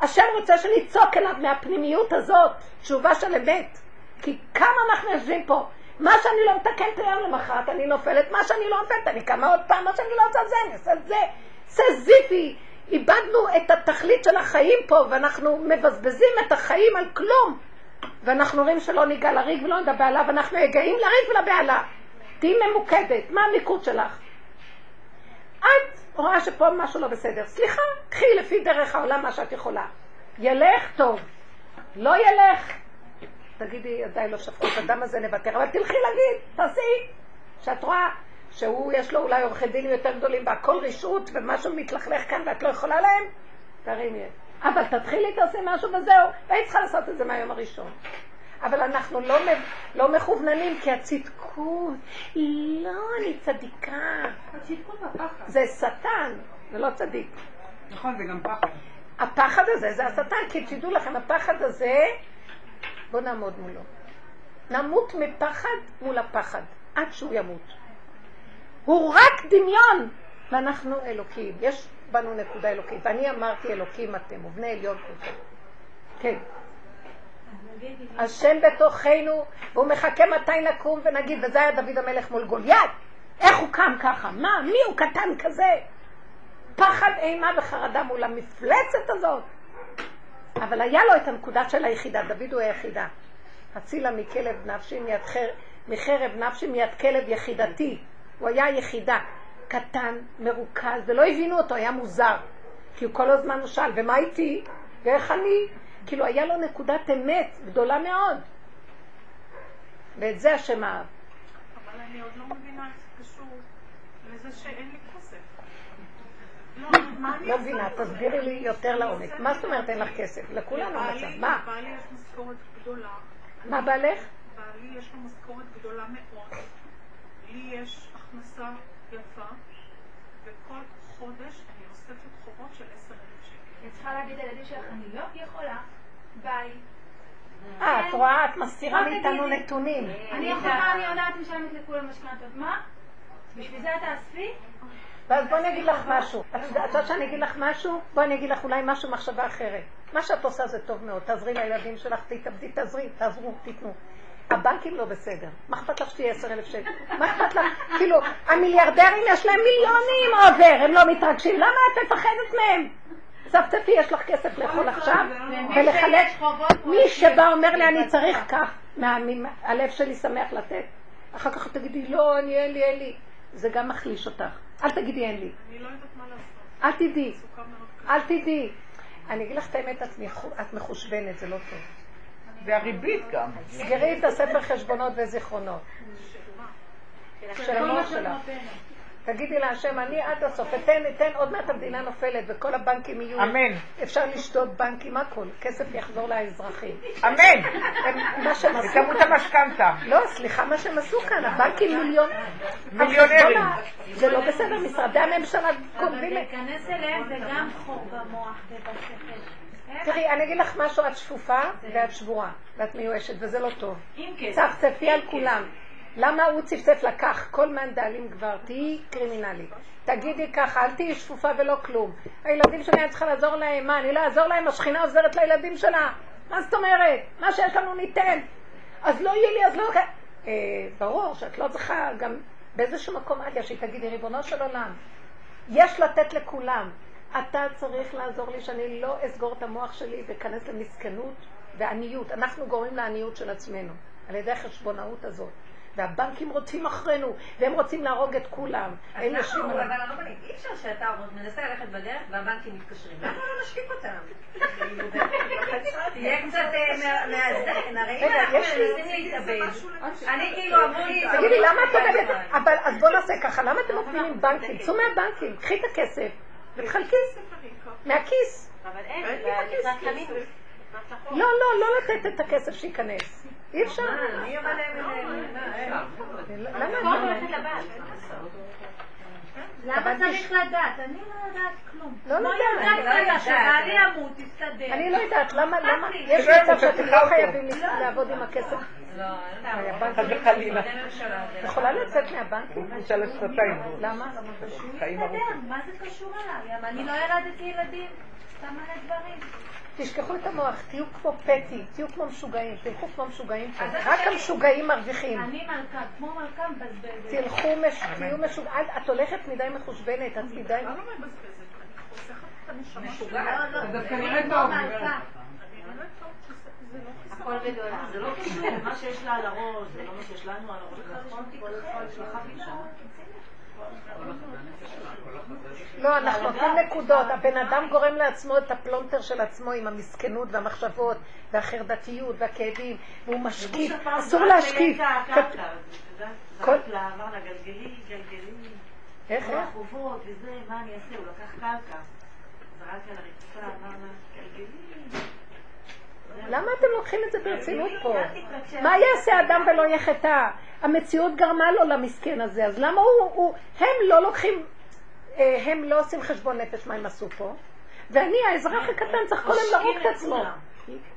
השם רוצה שנצעוק אליו מהפנימיות הזאת, תשובה של אמת. כי כמה אנחנו יושבים פה, מה שאני לא מתקנת היום למחרת, אני נופלת, מה שאני לא נופלת, אני קמה עוד פעם, מה שאני לא עושה זה, אני עושה זה. סזיפי, איבדנו את התכלית של החיים פה, ואנחנו מבזבזים את החיים על כלום. ואנחנו רואים שלא ניגע לריב ולא נדבר עליו, אנחנו יגעים לריב ולבעלה. תהיי ממוקדת, מה המיקוד שלך? את רואה שפה משהו לא בסדר. סליחה, קחי לפי דרך העולם מה שאת יכולה. ילך טוב, לא ילך. תגידי, עדיין לא שפכו את הדם הזה, נוותר. אבל תלכי להגיד, תעשי. שאת רואה שהוא, יש לו אולי עורכי דינים יותר גדולים והכל רשעות ומשהו מתלכלך כאן ואת לא יכולה להם, תרימי. אבל תתחילי, תעשי משהו וזהו. והיית צריכה לעשות את זה מהיום הראשון. אבל אנחנו לא, לא מכווננים, כי הצדקות, לא, אני צדיקה. הצדקות והפחד. זה שטן, זה לא צדיק. נכון, זה גם פחד. הפחד הזה זה השטן, כי תדעו לכם, הפחד הזה, בואו נעמוד מולו. נמות מפחד מול הפחד, עד שהוא ימות. הוא רק דמיון, ואנחנו אלוקים. יש בנו נקודה אלוקית, ואני אמרתי אלוקים אתם, ובני עליון כולכם. כן. השם בתוכנו, והוא מחכה מתי נקום ונגיד, וזה היה דוד המלך מול גוליית. איך הוא קם ככה? מה? מי הוא קטן כזה? פחד, אימה וחרדה מול המפלצת הזאת. אבל היה לו את הנקודה של היחידה, דוד הוא היחידה. הצילה מכלב נפשי מיד חר... מחרב נפשי מיד כלב יחידתי. הוא היה יחידה, קטן, מרוכז, ולא הבינו אותו, היה מוזר. כי הוא כל הזמן שאל, ומה איתי? ואיך אני? כאילו היה לו נקודת אמת גדולה מאוד. ואת זה השם אהב. אבל אני עוד לא מבינה איך זה קשור לזה שאין לי כסף. לא, לא מבינה, תסבירי לי יותר לעומק. מה זאת אומרת אין לך כסף? לכולנו המצב. מה? לבעלי יש משכורת גדולה. מה בעלך? בעלי יש לו משכורת גדולה מאוד. לי יש הכנסה יפה, וכל חודש שקל. צריכה להגיד לילדים שלך, אני לא יכולה, ביי. אה, את רואה, את מסתירה מאיתנו. נתונים. אני יכולה, אני יודעת, משלמת לכולם משכנתות. מה? בשביל זה את תאספי? ואז בואי אני אגיד לך משהו. את את יודעת שאני אגיד לך משהו? בואי אני אגיד לך אולי משהו, מחשבה אחרת. מה שאת עושה זה טוב מאוד. תעזרי לילדים שלך, תתאבדי, תעזרי, תעזרו, תיתנו. הבנקים לא בסדר. מה אכפת לך שתהיה עשר אלף שקל? מה אכפת לך? כאילו, המיליארדרים יש להם מיליונים עובר, הם לא מתרגשים. למה את מפחדת מהם? צפצפי, יש לך כסף לאכול עכשיו ולחלק. מי שבא אומר לי, אני צריך כך, הלב שלי שמח לתת. אחר כך תגידי, לא, אני אין לי, אין לי. זה גם מחליש אותך. אל תגידי אין לי. אני לא יודעת מה לעשות. אל תדעי. אל תדעי. אני אגיד לך את האמת, את מחושבנת, זה לא טוב. והריבית גם. סגרי את הספר חשבונות וזיכרונות. של המוח שלך. תגידי להשם, אני עד הסוף, אתן, אתן, עוד מעט המדינה נופלת וכל הבנקים יהיו... אמן. אפשר לשדוד בנקים, הכל. כסף יחזור לאזרחים. אמן. הם- מה שהם עשו וכמות כאן... המשכנתה. לא, סליחה, מה שהם עשו כאן, הבנקים מיליון... מיליונרים. זה לא בסדר, משרדי הממשלה גונבים... להיכנס אליהם זה גם חור במוח ובשכל. תראי, אני אגיד לך משהו, את שפופה ואת שבורה, ואת מיואשת, וזה לא טוב. עם כסף. צפצפי על כולם. למה הוא צפצף לקח כל מן דאלים כבר? תהיי קרימינלית. תגידי ככה, אל תהיי שפופה ולא כלום. הילדים שלי, אני צריכה לעזור להם. מה, אני לא אעזור להם? השכינה עוזרת לילדים שלה. מה זאת אומרת? מה שיש לנו ניתן. אז לא יהיה לי, אז לא... אה, ברור שאת לא צריכה גם באיזשהו מקום עליה, שהיא תגידי, ריבונו של עולם, יש לתת לכולם. אתה צריך לעזור לי שאני לא אסגור את המוח שלי ואכנס למסכנות ועניות. אנחנו גורמים לעניות של עצמנו, על ידי החשבונאות הזאת. והבנקים רודפים אחרינו, והם רוצים להרוג את כולם. אז למה הוא. אבל הרבנית, אי אפשר שאתה מנסה ללכת בדרך והבנקים מתקשרים. למה לא נשתיק אותם? תהיה קצת אה, מאזן, הרי אם אנחנו מנסים להתאבד, אני כאילו אמרו לי... תגידי, למה את עובדת? אבל אז בוא נעשה ככה, למה אתם עובדים עם בנקים? צאו מהבנקים, קחי את הכסף ותחלקי מהכיס. אבל אין, כסף. קנינו. לא, לא, לא לתת את הכסף שייכנס. אי אפשר. מי. אבל למה צריך לדעת? אני לא יודעת כלום. לא לא. יודעת רגע שבעלי ימות, תסתדר. אני לא יודעת, למה, למה. יש מצב שאתם לא חייבים אותו. לעבוד עם הכסף. לא, היה חס. וחלילה. את יכולה לצאת מהבנקים? הוא של השפתיים. למה? חיים תסתדר, ארוכים. מה זה קשור אליי? אני לא ילדתי ילדים. סתם מלא דברים. תשכחו את המוח, תהיו כמו פטי, תהיו כמו משוגעים, תלכו כמו משוגעים פה. רק המשוגעים מרוויחים. אני מלכה, כמו מלכה מבזבזת. תלכו, מש- תהיו משוגעים. את הולכת מדי מחושבנת, את מדי... אני לא מבזבזת, אני חוסכת את הנשמה שלי. משוגעת. לא, זה דווקא אני נראה כמו טוב, לא. הכל בדולר. זה לא קשור, מה שיש לה על הראש, זה לא מה שיש לנו על הראש. נכון. לא, אנחנו נותנים נקודות. הבן אדם גורם לעצמו את הפלונטר של עצמו עם המסכנות והמחשבות והחרדתיות והכאבים, והוא משקיף. אסור להשקיף. כל- איך? איך? למה אתם לוקחים את זה ברצינות פה? מה יעשה אדם ולא יחטא? המציאות גרמה לו למסכן הזה, אז למה הוא, הוא... הם לא לוקחים, אה, הם לא עושים חשבון נפש מה הם עשו פה, ואני, האזרח הקטן, צריך קודם להרוג את עצמו.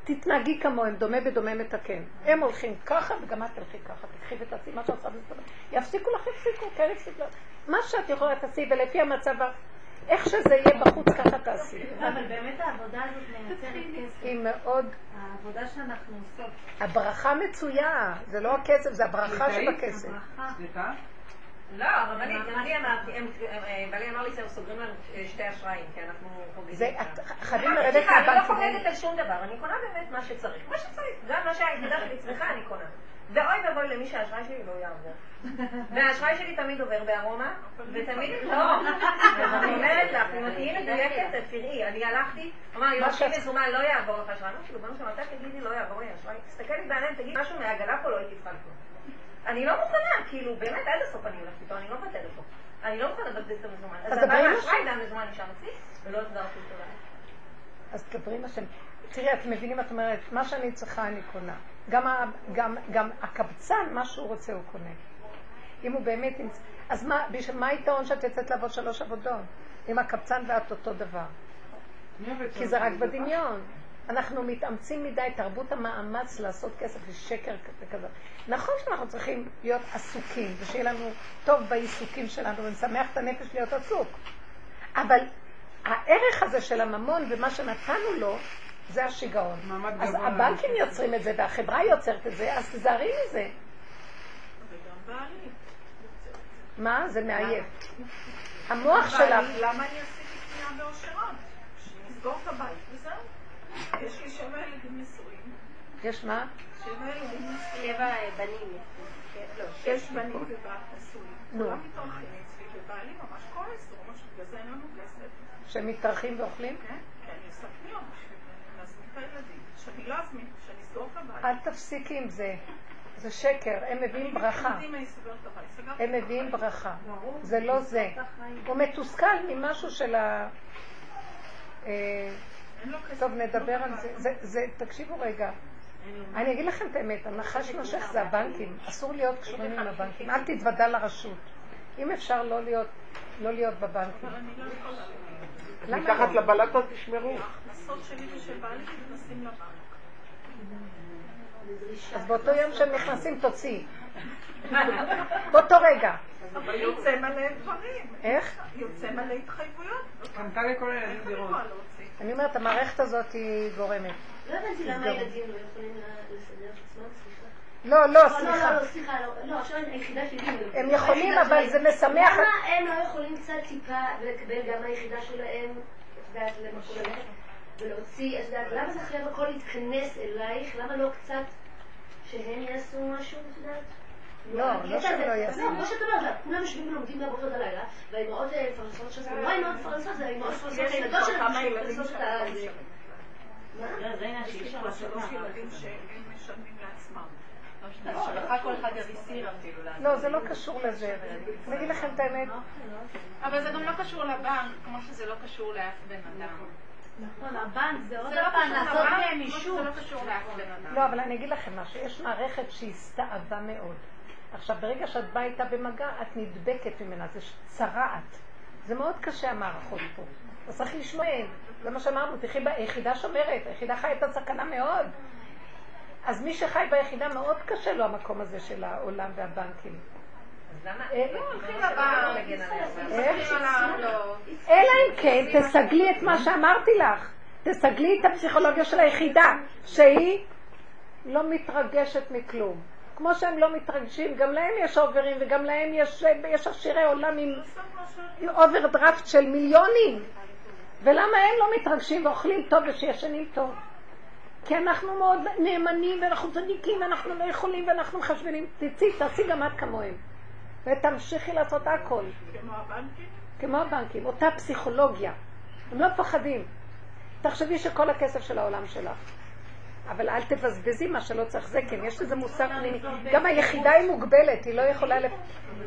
תתנהגי כמוהם, דומה בדומה מתקן. הם הולכים ככה וגם את תלכי ככה, תקחי ותעשי מה שעושה בסדר. יפסיקו לך, יפסיקו, כן יפסיקו. מה שאת יכולה תעשי, ולפי המצב, איך שזה יהיה בחוץ, ככה תעשי. אבל באמת העבודה הזאת מייצרת כסף. היא מאוד, העבודה שאנחנו עושות. הברכה מצויה, זה לא הכסף, זה הברכה שבכסף. סליחה? לא, הרבנית, אני אמרתי, בעלי אמר לי שהם סוגרים לנו שתי אשראים, כי אנחנו חוגגים. זה, חייבים לרדת סליחה, אני לא. חוגגת על שום דבר, אני קונה באמת מה שצריך. מה שצריך, גם מה שהיחידה שלי צריכה, אני קונה. ואוי ואבוי למי שהאשראי שלי לא יעבור. והאשראי שלי תמיד עובר בארומה, ותמיד, לא, אז אני אומרת לך, אם את תהיי מדויקת, אז תראי, אני הלכתי, אמר לי, לא, שאת- מזומן, לא יעבור לך אשראי. אמרתי לו, בנו שם, אתה תגידי, לא יעבור לי אשראי. תסתכל לי בעיניים, תגיד משהו מהעגלה פה, לא הייתי צריכה כלום. אני לא מוכנה, כאילו, באמת עד הסוף אני הולכת איתו, אני לא מוותרת פה. אני לא מוכנה לבזבז את המזומן. אז עם האשראי. והמזומן נשאר אצלי, ולא החזרתי אותו לה. אז דברי עם השם. תראי, אתם מבינים, את אומרת, מה שאני צריכה אני קונה. גם, ה, גם, גם הקבצן, מה שהוא רוצה הוא קונה. אם הוא באמת. אז מה, בשביל מה היתרון שאת יוצאת לעבוד שלוש עבודות? אם הקבצן ואת אותו דבר. כי זה רק בדמיון. אנחנו מתאמצים מדי, תרבות המאמץ לעשות כסף זה שקר וכזה. נכון שאנחנו צריכים להיות עסוקים, ושיהיה לנו טוב בעיסוקים שלנו, ונשמח את הנפש להיות עסוק. אבל הערך הזה של הממון ומה שנתנו לו, זה השיגעון. אז הבנקים. יוצרים את זה, והחברה יוצרת את זה, אז תזהרי מזה. מה? זה מעייף. המוח שלך, למה אני עשיתי קנייה באושרן? שנסגור את הבית וזהו. יש לי שבע ילדים נשואים. יש מה? שבע ילדים נשואים. שבע בנים. לא, שש בנים ובת נשואים. נו. כולם מתארחים אצלי, ובעלי ממש כועס, הוא אומר שבגלל זה אין לנו כסף. שמתארחים ואוכלים? כן, כי אני עושה קניות בשביל להזמין את הילדים. שאני לא אזמין, שאני אסגור את הבית. אל תפסיקי עם זה. זה שקר, הם מביאים ברכה. הם מביאים. ברכה. זה לא זה. הוא מתוסכל ממשהו של ה... אה. טוב, נדבר על זה. תקשיבו רגע. אני אגיד לכם את האמת, הנחש נושך זה הבנקים. אסור להיות קשורים עם הבנקים. אל תתוודע לרשות. אם אפשר לא להיות, לא להיות בבנקים. מתחת לא? לבלטות תשמרו. ההכנסות שלי ושל בעלי נכנסים לבנק. אז באותו יום שהם נכנסים תוציאי. באותו רגע. אבל יוצא מלא דברים. איך? יוצא מלא התחייבויות. קנתה לכל הילדים דירות. אני אומרת, המערכת הזאת היא גורמת. לא הבנתי למה. הילדים לא יכולים לה- לסדר את עצמם. לא, לא, לא, לא, סליחה. לא, סליחה, לא, לא, עכשיו היחידה שלי. הם יכולים, אבל. זה משמח- למה הם לא יכולים קצת טיפה ולקבל גם היחידה שלהם, את יודעת, למקום ולהוציא, את יודעת, למה זה חייב הכל להתכנס אלייך? למה לא קצת שהם יעשו משהו, את יודעת? לא, לא שהם הזה- לא יעשו. לא, כמו שאת אומרת, כולם יושבים ולומדים מהבוקר עד הלילה, והאימהות אה, מפרנסות עצמן, לא האימהות מפרנסות, זה האימהות מפרנסות הילדות שלהם, מפרנסות את ה... לא. מה? לא, זה עניין שאי אפשר לעשות ילדים. שהם משלמים לעצמם. לא, זה לא קשור לזה. אני אגיד לכם את האמת. אבל זה גם לא קשור לבנק, כמו שזה לא קשור לאף בן אדם. נכון, הבנק זה עוד זה לא פעם קשור לעשות כמו אישור. לא קשור לאף בן אדם. לא, אבל אני אגיד לכם משהו. יש מערכת שהסתאבה מאוד. עכשיו, ברגע שאת באה איתה במגע, את נדבקת ממנה. זה צרעת. זה מאוד קשה, המערכות פה. אז צריך לשמוע. זה מה שאמרנו, תחי ביחידה שומרת. היחידה חיה את הסכנה מאוד. אז מי שחי ביחידה מאוד קשה לו המקום הזה של העולם והבנקים. אלא אם כן, תסגלי את מה שאמרתי לך. תסגלי את הפסיכולוגיה של היחידה, שהיא לא מתרגשת מכלום. כמו שהם לא מתרגשים, גם להם יש אוברים וגם להם יש, יש עשירי עולם עם אוברדרפט של מיליונים. ולמה הם לא מתרגשים ואוכלים טוב ושישנים טוב? כי אנחנו מאוד נאמנים ואנחנו צדיקים ואנחנו לא יכולים ואנחנו מחשבנים. תצאי, תעשי גם את כמוהם. ותמשיכי לעשות הכל. כמו הבנקים? כמו הבנקים, אותה פסיכולוגיה. הם לא מפחדים. תחשבי שכל הכסף של העולם שלך. אבל אל תבזבזי מה שלא צריך. זה כן, יש לזה מוסר פנימי. גם היחידה היא מוגבלת, היא לא יכולה... לפ...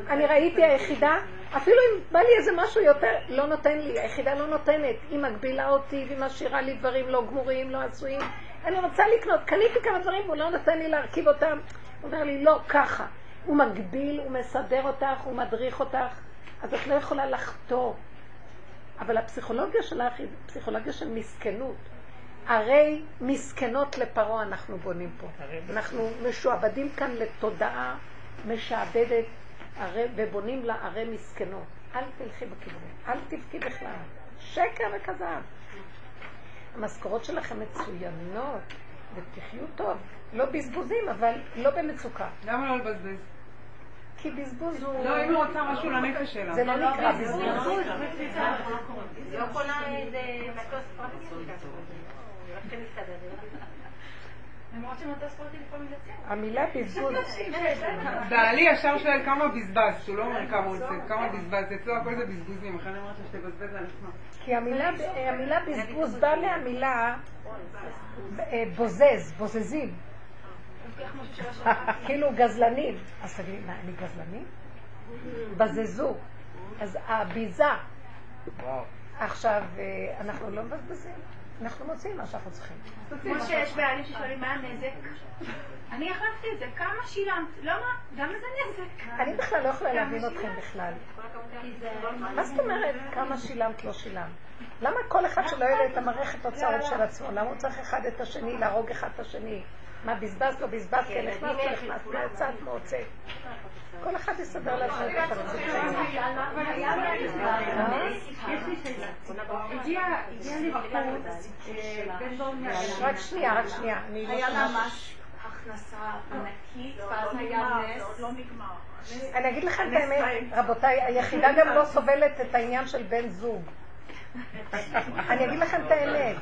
אני ראיתי היחידה, אפילו אם בא לי איזה משהו יותר, לא נותן לי. היחידה לא נותנת. היא מגבילה אותי והיא משאירה לי דברים לא גמורים, לא עשויים. אני רוצה לקנות, קניתי כמה דברים והוא לא נותן לי להרכיב אותם. הוא אומר לי, לא, ככה. הוא מגביל, הוא מסדר אותך, הוא מדריך אותך, אז את לא יכולה לחטוא. אבל הפסיכולוגיה שלך היא פסיכולוגיה של מסכנות. הרי מסכנות לפרעה אנחנו בונים פה. אנחנו משועבדים כאן לתודעה משעבדת ובונים לה ערי מסכנות. אל תלכי בכיוון, אל תבכי בכלל. שקר וכזב. המשכורות שלכם מצוינות, ותחיו טוב. לא בזבוזים, אבל לא במצוקה. למה לא לבזבז? כי בזבוז הוא... לא, אם היא רוצה משהו לנפש שלה. זה לא נקרא בזבוז. לא קונה איזה מטוס פרטי. כן. המילה בזבוז, בעלי ישר שואל כמה בזבזת, הוא לא אומר כמה הוא רוצה, כמה בזבזת, אצלו הכל זה בזבוזים, לכן אני אומרת שתבזבז על עצמה. כי המילה, המילה בזבוז באה מהמילה אה, בוזז, בוזזים. שלך. כאילו גזלנים. אז תגידי, מה, אני גזלנית? בזזו. אז הביזה. עכשיו, אה, אנחנו לא מבזבזים. אנחנו מוצאים מה שאנחנו צריכים. כמו שיש בעלים ששואלים מה הנזק. אני החלפתי את זה, כמה שילמת? לא מה, למה זה נזק? אני בכלל לא יכולה להבין אתכם בכלל. מה זאת אומרת כמה שילמת, לא שילמת? למה כל אחד שלא לו את המערכת הוצאות של עצמו? למה הוא צריך אחד את השני, להרוג אחד את השני? מה, בזבז לא בזבז, כן נכנס, לא נכנס, מה יצא, מה הוצא? כל אחד יסדר לעצמו את הפרצוף שלו. רק שנייה, רק שנייה. אני לא היה לה. ממש הכנסה ענקית, ואז היה נס. לא נגמר. אני אגיד לכם את האמת, רבותיי, היחידה גם לא סובלת את העניין של בן זוג. אני אגיד לכם את האמת.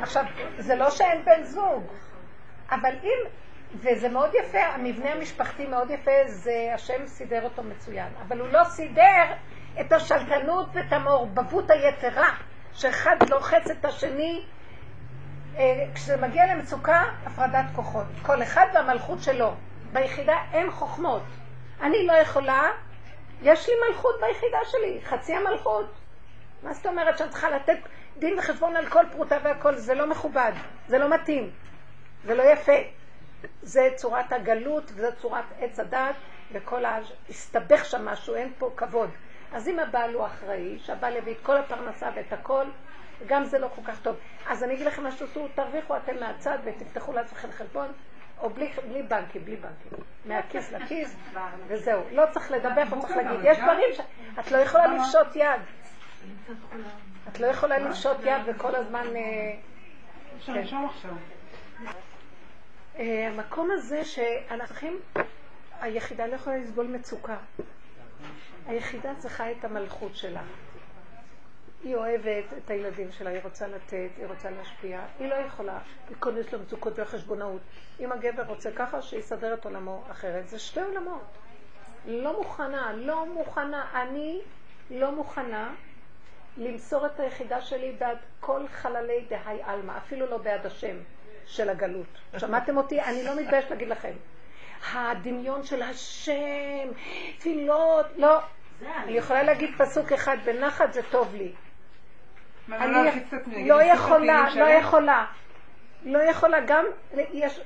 עכשיו, זה לא שאין בן זוג, אבל אם, וזה מאוד יפה, המבנה המשפחתי מאוד יפה, זה השם סידר אותו מצוין, אבל הוא לא סידר את השלטנות ואת המעורבבות היתרה, שאחד לוחץ את השני אה, כשזה מגיע למצוקה, הפרדת כוחות. כל אחד והמלכות שלו. ביחידה אין חוכמות. אני לא יכולה, יש לי מלכות ביחידה שלי, חצי המלכות. מה זאת אומרת שאני צריכה לתת דין וחשבון על כל פרוטה והכל? זה לא מכובד, זה לא מתאים, זה לא יפה. זה צורת הגלות, וזו צורת עץ הדת, וכל ה... הסתבך שם משהו, אין פה כבוד. אז אם הבעל הוא אחראי, שהבעל יביא את כל הפרנסה ואת הכל, גם זה לא כל כך טוב. אז אני אגיד לכם מה שתעשו, תרוויחו אתם מהצד ותפתחו לעצמכם חשבון, או בלי, בלי בנקים, בלי בנקים. מהכיס לכיס, וזהו. לא צריך לדבר, לא צריך להגיד. יש דברים שאת לא יכולה לפשוט יד. את לא יכולה לפשוט יד וכל הזמן... אה, אפשר כן. לרשום עכשיו. אה, המקום הזה שאנחנו צריכים, היחידה לא יכולה לסבול מצוקה. היחידה צריכה את המלכות שלה. היא אוהבת את הילדים שלה, היא רוצה לתת, היא רוצה להשפיע. היא לא יכולה להיכנס למצוקות ולחשבונאות. אם הגבר רוצה ככה, שיסדר את עולמו אחרת. זה שתי עולמות. לא מוכנה, לא מוכנה. אני לא מוכנה למסור את היחידה שלי בעד כל חללי דהי עלמא, אפילו לא בעד השם של הגלות. שמעתם אותי? אני לא מתביישת להגיד לכם. הדמיון של השם, תפילות, לא. אני יכולה להגיד פסוק אחד, בנחת זה טוב לי. אני לא לא יכולה, לא? יכולה. לא יכולה, גם יש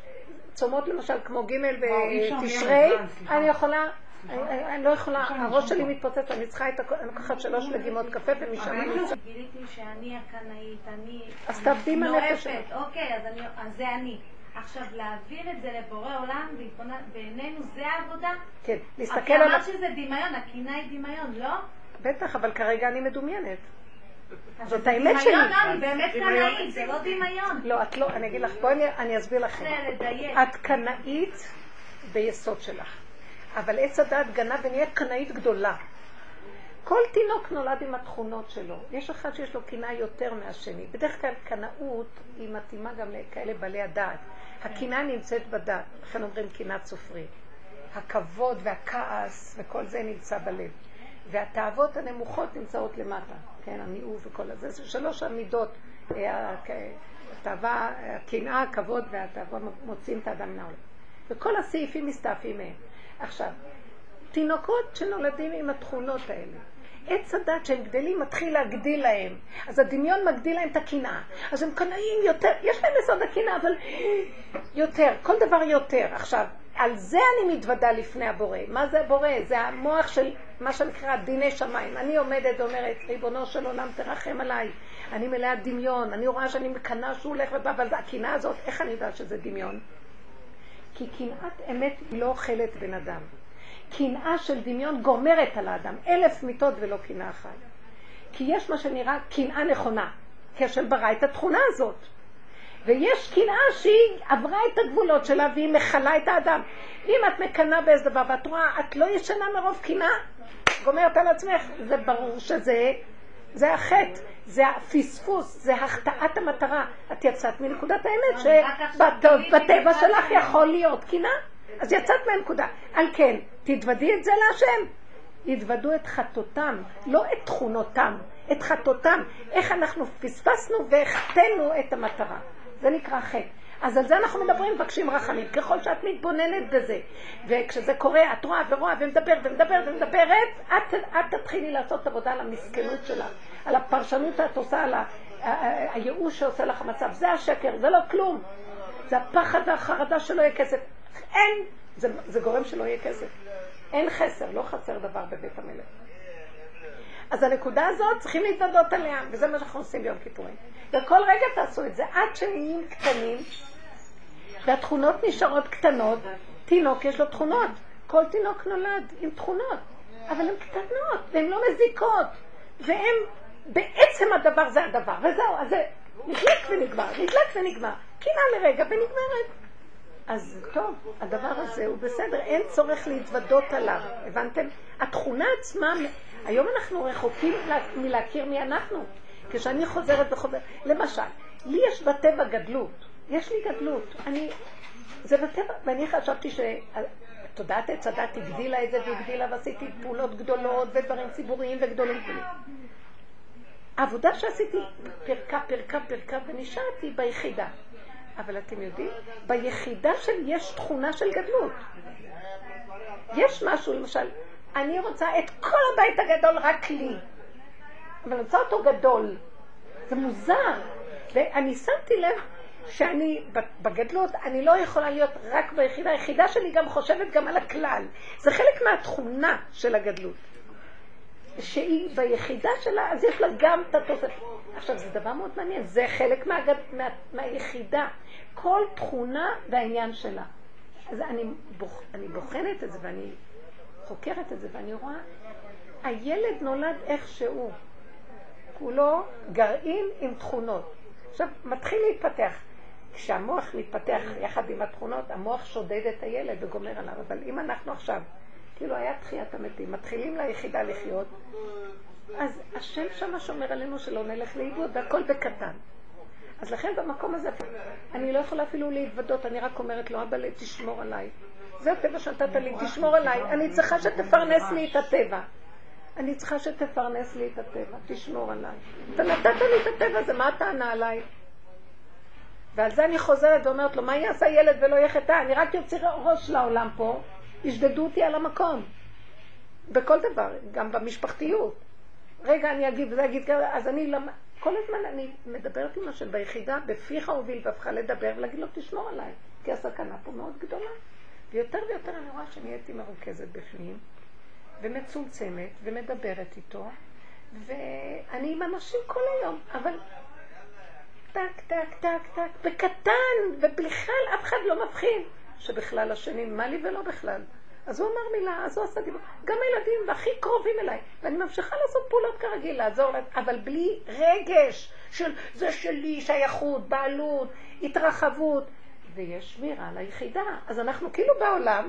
צומות למשל כמו ג' בתשרי, סליחה. אני יכולה, אני לא יכולה, הראש שלי. מתפוצץ, אני צריכה את הכל, אני לוקחת שלוש לגימות קפה ומשם אני יוצאת. גיליתי שאני הקנאית, אני... אז תעבדי עם הנפש. שלך. אוקיי, אז, אני, אז זה אני. עכשיו, להעביר את זה לבורא עולם, בעינינו זה העבודה? כן, להסתכל על... אמרת שזה דמיון, הקינה היא דמיון, לא? בטח, אבל כרגע אני מדומיינת. זאת האמת שלי. דמיון, לא, אני באמת קנאית, זה לא דמיון. לא, את לא, אני אגיד לך, בואי אני- אני אסביר לכם. את קנאית ביסוד שלך, אבל עץ הדעת גנב ונהיית קנאית גדולה. כל תינוק נולד עם התכונות שלו. יש אחד שיש לו קנאה יותר מהשני. בדרך כלל קנאות היא מתאימה גם לכאלה בעלי הדעת. הקנאה נמצאת בדת, לכן אומרים קנאת סופרים. הכבוד והכעס וכל זה נמצא בלב. והתאוות הנמוכות נמצאות למטה, כן, המיעוט וכל הזה. זה שלוש המידות, אה, התאווה, הקנאה, הכבוד והתאווה מוציאים את האדם מן העולם. וכל הסעיפים מסתעפים מהם. עכשיו, תינוקות שנולדים עם התכונות האלה. עץ הדת שהם גדלים מתחיל להגדיל להם. אז הדמיון מגדיל להם את הקנאה. אז הם קנאים יותר, יש להם יסוד הקנאה, אבל יותר, כל דבר יותר. עכשיו, על זה אני מתוודה לפני הבורא. מה זה הבורא? זה המוח של מה שנקרא דיני שמיים. אני עומדת ואומרת, ריבונו של עולם תרחם עליי. אני מלאה דמיון, אני רואה שאני מקנאה שהוא הולך ובא, אבל הקנאה הזאת, איך אני יודעת שזה דמיון? כי קנאת אמת היא לא אוכלת בן אדם. קנאה של דמיון גומרת על האדם. אלף מיטות ולא קנאה אחת. כי יש מה שנראה קנאה נכונה. כי ברא את התכונה הזאת. ויש קנאה שהיא עברה את הגבולות שלה והיא מכלה את האדם. אם את מקנאה באיזה דבר ואת רואה, את לא ישנה מרוב קנאה, גומרת על עצמך, זה ברור שזה זה החטא, זה הפספוס, זה החטאת המטרה. את יצאת מנקודת האמת גיליתי שבטבע שלך יכול להיות קנאה. אז יצאת מהנקודה. על כן, תתוודי את זה להשם. יתוודו את חטאותם, לא את תכונותם, את חטאותם. איך אנחנו פספסנו והחטאנו את המטרה. זה נקרא חטא. אז על זה אנחנו מדברים, מבקשים רחמים. ככל שאת מתבוננת בזה, וכשזה קורה, את רואה ורואה ומדברת ומדברת ומדברת, את, את תתחילי לעשות עבודה על המסכנות שלך, על הפרשנות שאת עושה, על, הייאוש שעושה לך מצב, זה השקר, זה לא כלום. זה הפחד והחרדה שלא יהיה כסף. אין, זה, זה גורם שלא יהיה כסף. אין חסר, לא חסר דבר בבית המלך. אז הנקודה הזאת צריכים להתוודות עליה, וזה מה שאנחנו עושים ביום כיפורים. וכל רגע תעשו את זה, עד שנהיים קטנים, והתכונות נשארות קטנות. תינוק יש לו תכונות, כל תינוק נולד עם תכונות, אבל הן קטנות, והן לא מזיקות, והן, בעצם הדבר זה הדבר, וזהו, אז זה נדלק ונגמר, נדלק ונגמר, קינה לרגע ונגמרת. אז טוב, הדבר הזה הוא בסדר, אין צורך להתוודות עליו, הבנתם? התכונה עצמה, היום אנחנו רחוקים מלהכיר מי אנחנו. כשאני חוזרת וחוזרת, למשל, לי יש בטבע גדלות, יש לי גדלות, אני, זה בטבע, ואני חשבתי שתודעת עץ הדת הגדילה את זה והגדילה ועשיתי פעולות גדולות ודברים ציבוריים וגדולים גדולים. העבודה שעשיתי פרקה, פרקה, פרקה, ונשארתי ביחידה. אבל אתם יודעים, ביחידה שלי יש תכונה של גדלות. יש משהו, למשל, אני רוצה את כל הבית הגדול רק לי, אבל אני רוצה אותו גדול. זה מוזר. ואני שמתי לב שאני בגדלות, אני לא יכולה להיות רק ביחידה, היחידה שלי גם חושבת גם על הכלל. זה חלק מהתכונה של הגדלות. שהיא ביחידה שלה, אז יש לה גם את התוספת. עכשיו, זה דבר מאוד מעניין, זה חלק מהגד... מה... מהיחידה. כל תכונה והעניין שלה. אז אני, בוח... אני בוחנת את זה ואני חוקרת את זה ואני רואה, הילד נולד איך שהוא. כולו גרעין עם תכונות. עכשיו, מתחיל להתפתח. כשהמוח מתפתח יחד עם התכונות, המוח שודד את הילד וגומר עליו. אבל אם אנחנו עכשיו כאילו היה תחיית המתים, מתחילים ליחידה לחיות, אז השם שמה שומר עלינו שלא נלך לאיבוד, והכל בקטן. אז לכן במקום הזה, אני לא יכולה אפילו להתוודות, אני רק אומרת לו, אבא, תשמור עליי. זה הטבע שנתת לי, תשמור עליי. אני צריכה שתפרנס לי את הטבע. אני צריכה שתפרנס לי את הטבע, תשמור עליי. אתה נתת לי את הטבע הזה, מה הטענה עליי? ועל זה אני חוזרת ואומרת לו, מה יעשה ילד ולא יהיה חטא? אני רק יוציא ראש לעולם פה, ישדדו אותי על המקום. בכל דבר, גם במשפחתיות. רגע, אני אגיד וזה אגיד ככה, אז אני למ... כל הזמן אני מדברת עם השם ביחידה, בפיך הוביל והפכה לדבר ולהגיד לו, תשמור עליי, כי הסכנה פה מאוד גדולה. ויותר ויותר אני רואה שנהייתי מרוכזת בפנים, ומצומצמת, ומדברת איתו, ואני עם אנשים כל היום, אבל טק, טק, טק, טק, בקטן, ובכלל אף אחד לא מבחין. שבכלל השני, מה לי ולא בכלל. אז הוא אמר מילה, אז הוא עשה דיבור. גם הילדים הכי קרובים אליי, ואני ממשיכה לעשות פעולות כרגיל, לעזור להם, אבל בלי רגש של זה שלי, שייכות, בעלות, התרחבות. ויש שמירה על היחידה. אז אנחנו כאילו בעולם,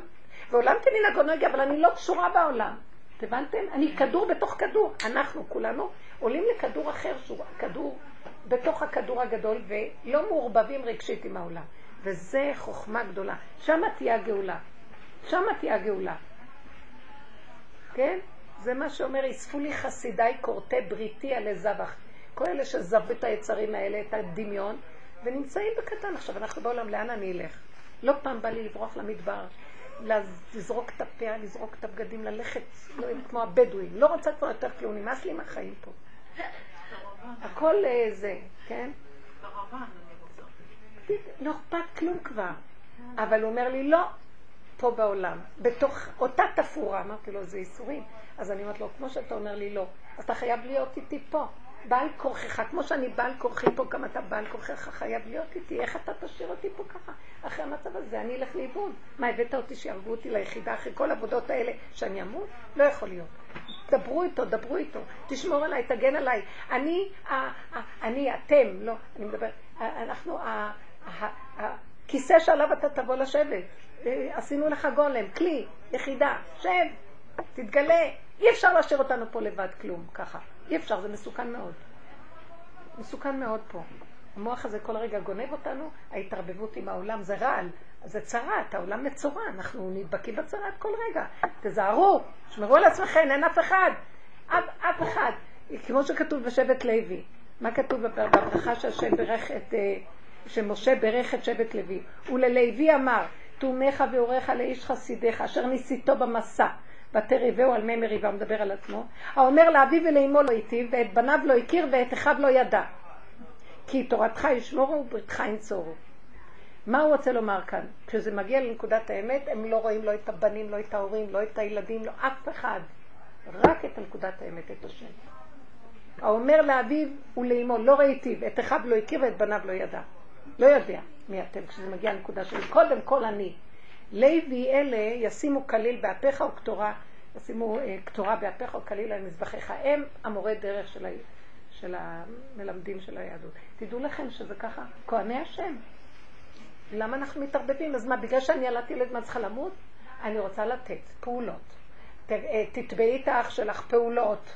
ועולם כמנהגו נוהג, אבל אני לא קשורה בעולם. הבנתם? אני כדור בתוך כדור. אנחנו כולנו עולים לכדור אחר שהוא כדור בתוך הכדור הגדול ולא מעורבבים רגשית עם העולם. וזה חוכמה גדולה. שמה תהיה הגאולה. שמה תהיה הגאולה. כן? זה מה שאומר, אספו לי חסידיי כורתי בריתי עלי זבח. כל אלה שזבו את היצרים האלה, את הדמיון, ונמצאים בקטן. עכשיו, אנחנו בעולם, לאן אני אלך? לא פעם בא לי לברוח למדבר, לזרוק את הפאה, לזרוק את הבגדים, ללכת לא, כמו הבדואים. לא רוצה כבר יותר כלום, נמאס לי מהחיים פה. הכל אה, זה, כן? לא אכפת כלום כבר. אבל הוא אומר לי, לא, פה בעולם, בתוך אותה תפאורה. אמרתי לו, זה ייסורים. אז אני אומרת לו, כמו שאתה אומר לי, לא, אתה חייב להיות איתי פה. בעל כורכך, כמו שאני בעל כורכי פה, גם אתה בעל כורכך חייב להיות איתי. איך אתה תשאיר אותי פה ככה? אחרי המצב הזה אני אלך לאיבוד. מה, הבאת אותי שיהרגו אותי ליחידה אחרי כל העבודות האלה שאני אמות? לא יכול להיות. דברו איתו, דברו איתו, תשמור עליי, תגן עליי. אני, אני, אתם, לא, אני מדבר, אנחנו, הכיסא שעליו אתה תבוא לשבת. אה, עשינו לך גולם, כלי, יחידה, שב, תתגלה. אי אפשר להשאיר אותנו פה לבד כלום, ככה. אי אפשר, זה מסוכן מאוד. מסוכן מאוד פה. המוח הזה כל רגע גונב אותנו, ההתערבבות עם העולם זה רעל, זה צרת, העולם מצורע, אנחנו נדבקים בצרת כל רגע. תזהרו, שמרו על עצמכם, אין אף אחד. אף, אף אחד. כמו שכתוב בשבט לוי. מה כתוב בברכה שהשם ברך את... אה, שמשה ברך את שבט לוי. וללוי אמר, תומך ואורך לאיש חסידיך, אשר ניסיתו במסע, ותריבהו על מי מריבה, הוא מדבר על עצמו. האומר לאביו ולאמו לא היטיב, ואת בניו לא הכיר, ואת אחיו לא ידע. כי תורתך ישמורו ובריתך ינצורו. מה הוא רוצה לומר כאן? כשזה מגיע לנקודת האמת, הם לא רואים לא את הבנים, לא את ההורים, לא את הילדים, לא אף אחד. רק את נקודת האמת, את השם. האומר לאביו ולאמו, לא ראיתיו, את אחיו לא הכיר ואת בניו לא ידע. לא יודע מי אתם כשזה מגיע לנקודה שלי. קודם כל אני. לוי אלה ישימו כליל באפיך וקטורה, ישימו אה, קטורה באפיך וכליל על מזבחיך. הם המורה דרך של, ה, של המלמדים של היהדות. תדעו לכם שזה ככה, כהני השם. למה אנחנו מתערבבים? אז מה, בגלל שאני ילדתי ילד מה צריכה למות? אני רוצה לתת פעולות. אה, תתבעי את האח שלך פעולות.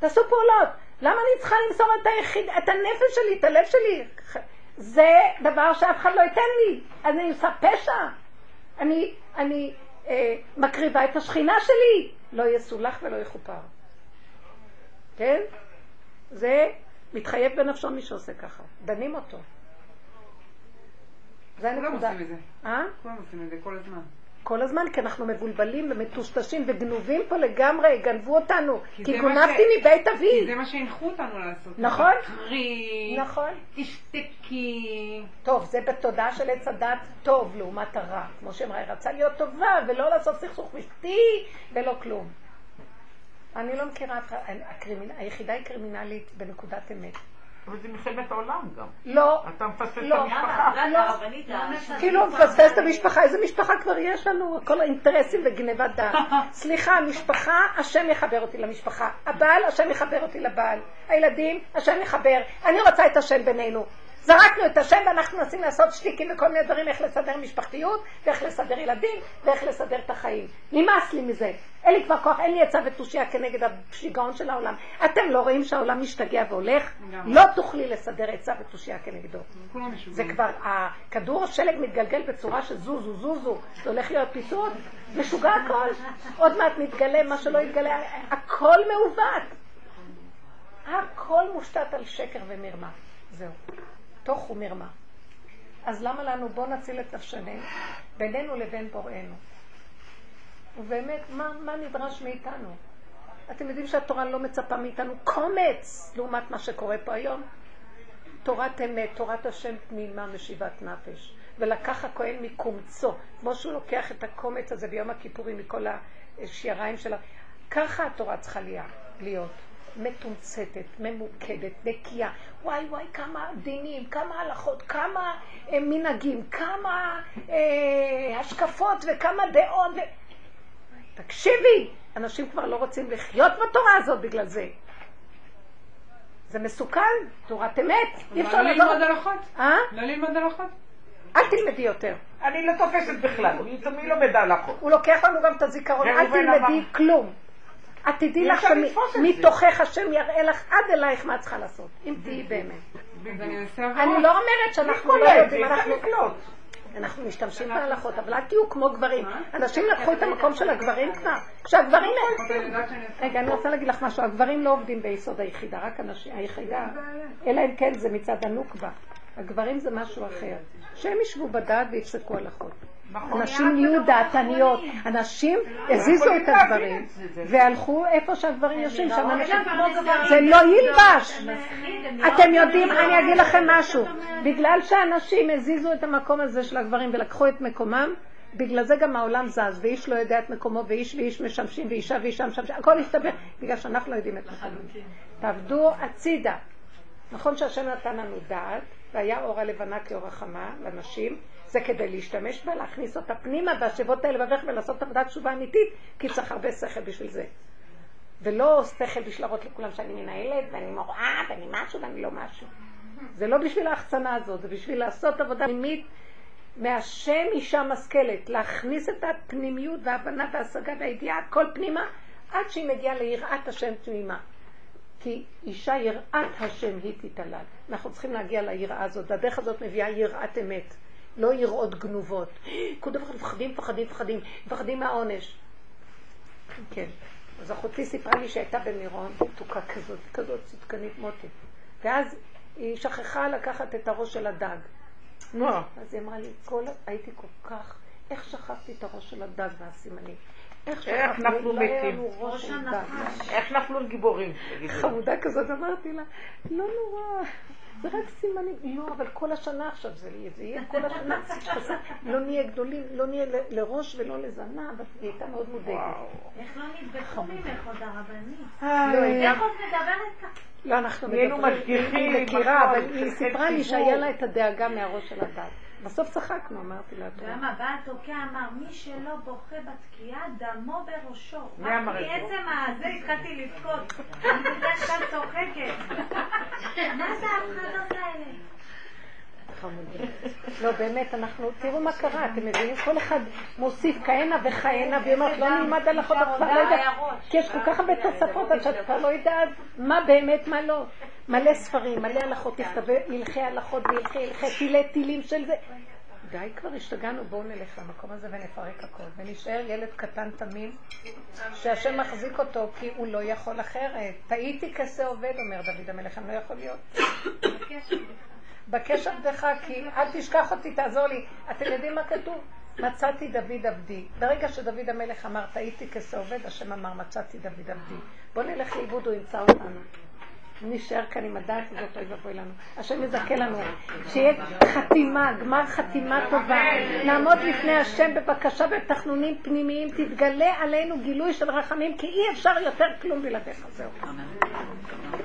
תעשו פעולות. למה אני צריכה למסור את, היחיד, את הנפש שלי, את הלב שלי? זה דבר שאף אחד לא ייתן לי. אני עושה פשע. אני, אני אה, מקריבה את השכינה שלי. לא יסולח ולא יכופר. כן? זה מתחייב בנפשו מי שעושה ככה. דנים אותו. זה הנקודה. כולם עושים את זה. אה? כולם עושים את זה כל הזמן. כל הזמן, כי אנחנו מבולבלים ומטושטשים וגנובים פה לגמרי, גנבו אותנו, כי, כי גונבתי ש... מבית אבי. כי זה מה שהנחו אותנו לעשות. נכון. תקרי, נכון. תשתקי. טוב, זה בתודעה של עץ הדת טוב לעומת הרע. כמו שאמרה, היא רצה להיות טובה ולא לעשות סכסוך משפטי ולא כלום. אני לא מכירה, היחידה היא קרימינלית בנקודת אמת. אבל זה מלחמת העולם גם. לא. אתה מפספס לא. את המשפחה. לא. כאילו מפספס את המשפחה, איזה משפחה כבר יש לנו? כל האינטרסים וגנבת דעת. סליחה, המשפחה, השם יחבר אותי למשפחה. הבעל, השם יחבר אותי לבעל. הילדים, השם יחבר. אני רוצה את השם בינינו. זרקנו את השם ואנחנו מנסים לעשות שטיקים וכל מיני דברים איך לסדר משפחתיות ואיך לסדר ילדים ואיך לסדר את החיים. נמאס לי מזה. אין לי כבר כוח, אין לי עצה ותושייה כנגד השיגעון של העולם. אתם לא רואים שהעולם משתגע והולך? לא תוכלי לסדר עצה ותושייה כנגדו. זה כבר, הכדור השלג מתגלגל בצורה שזוזו, זוזו, זה הולך להיות פיצוץ, משוגע הכל. עוד מעט מתגלה מה שלא יתגלה, הכל מעוות. הכל מושתת על שקר ומרמה. זהו. תוך ומרמה. אז למה לנו בוא נציל את נפשנו בינינו לבין בוראנו? ובאמת, מה, מה נדרש מאיתנו? אתם יודעים שהתורה לא מצפה מאיתנו קומץ לעומת מה שקורה פה היום? תורת אמת, תורת השם תמימה משיבת נפש. ולקח הכהן מקומצו, כמו שהוא לוקח את הקומץ הזה ביום הכיפורים מכל השיעריים שלה. ככה התורה צריכה להיות. מתומצתת, ממוקדת, נקייה. וואי וואי, כמה דינים, כמה הלכות, כמה אה, מנהגים, כמה אה, השקפות וכמה דעות. ו... תקשיבי, אנשים כבר לא רוצים לחיות בתורה הזאת בגלל זה. זה מסוכן, תורת אמת. אי אפשר לא ללמוד הלכות. אה? לא ללמוד הלכות. אל תלמדי יותר. אני לא תופסת בכלל, מי לומד הלכות? הוא לוקח לנו גם את הזיכרון, אל תלמדי כלום. את תדעי לך שמתוכך השם יראה לך עד אלייך מה את צריכה לעשות, אם תהיי באמת. אני לא אומרת שאנחנו לא יודעים, אנחנו משתמשים בהלכות, אבל אל תהיו כמו גברים. אנשים לקחו את המקום של הגברים כבר. כשהגברים... רגע, אני רוצה להגיד לך משהו. הגברים לא עובדים ביסוד היחידה, רק היחידה. אלא אם כן זה מצד הנוקבה. הגברים זה משהו אחר. שהם ישבו בדעת ויפסקו הלכות. נכון. אנשים נהיו דעתניות, אנשים הזיזו את הדברים והלכו איפה שהגברים יושבים, שם אנשים, זה לא ילבש. אתם יודעים, אני אגיד לכם משהו, בגלל שאנשים הזיזו את המקום הזה של הגברים ולקחו את מקומם, בגלל זה גם העולם זז, ואיש לא יודע את מקומו, ואיש ואיש משמשים, ואישה ואישה משמשים, הכל הסתבך, בגלל שאנחנו לא יודעים את מקומנו. תעבדו הצידה. נכון שהשם נתן לנו דעת, והיה אור הלבנה כאור החמה לנשים, זה כדי להשתמש בה, להכניס אותה פנימה והשבות האלה בבך ולעשות עבודת תשובה אמיתית, כי צריך הרבה שכל בשביל זה. ולא שכל בשביל להראות לכולם שאני מנהלת, ואני מורה, ואני משהו, ואני לא משהו. זה לא בשביל ההחצנה הזאת, זה בשביל לעשות עבודה פנימית מהשם אישה משכלת, להכניס את הפנימיות וההבנה וההשגה והידיעה, הכל פנימה, עד שהיא מגיעה ליראת השם תמימה. כי אישה יראת השם היא תתעלל. אנחנו צריכים להגיע ליראה הזאת, והדרך הזאת מביאה יראת אמת. לא יראות גנובות. כל דבר מפחדים, מפחדים, מפחדים, מפחדים מהעונש. כן. אז אחותי סיפרה לי שהייתה במירון, תוקה כזאת, כזאת צדקנית מוטי. ואז היא שכחה לקחת את הראש של הדג. נו. אז היא אמרה לי, כל, הייתי כל כך, איך שכחתי את הראש של הדג והסימנים? איך נפלו לא מתים? איך נפלו גיבורים? חמודה כזאת, אמרתי לה, לא נורא. זה רק סימנים. לא, אבל כל השנה עכשיו זה יהיה, זה יהיה כל השנה. לא נהיה גדולים, לא נהיה לראש ולא לזנב, אז היא הייתה מאוד מודאגת. איך לא נדבקו ממך עוד הרבנית? לא, איך עוד מדברת ככה? לא, אנחנו מדברים, היא מכירה, אבל היא סיפרה לי. שהיה לה את הדאגה מהראש של הדת. בסוף צחקנו, אמרתי לה? גם הבעל תוקע אמר, מי שלא בוכה בתקיעה, דמו בראשו. מי אמר את זה? מעצם הזה התחלתי לבכות. אני בדרך כלל צוחקת. מה זה ההפחדות האלה? חמודים. לא, באמת, אנחנו, תראו מה קרה, אתם מבינים? כל אחד מוסיף כהנה וכהנה, והיא אומרת, לא נלמד הלכות, את כבר לא יודעת, כי יש כל כך הרבה תוספות, עד שאת כבר לא יודעת מה באמת, מה לא. מלא ספרים, מלא הלכות, תכתבי הלכי הלכות והלכי הלכי טילי טילים של זה. די כבר השתגענו, בואו נלך למקום הזה ונפרק הכל, ונשאר ילד קטן תמים, שהשם מחזיק אותו כי הוא לא יכול אחרת. טעיתי כשה עובד, אומר דוד המלך, אני לא יכול להיות. בקש עבדך, כי אל תשכח אותי, תעזור לי. אתם יודעים מה כתוב? מצאתי דוד עבדי. ברגע שדוד המלך אמר, טעיתי כשה עובד, השם אמר, מצאתי דוד עבדי. בוא נלך לאיבוד, הוא ימצא אותנו. נשאר כאן עם הדעת הזאת, אוי ואבוי לנו. השם יזכה לנו. שיהיה חתימה, גמר חתימה טובה. נעמוד לפני השם בבקשה בתחנונים פנימיים, תתגלה עלינו גילוי של רחמים, כי אי אפשר יותר כלום בלעדיך. זהו.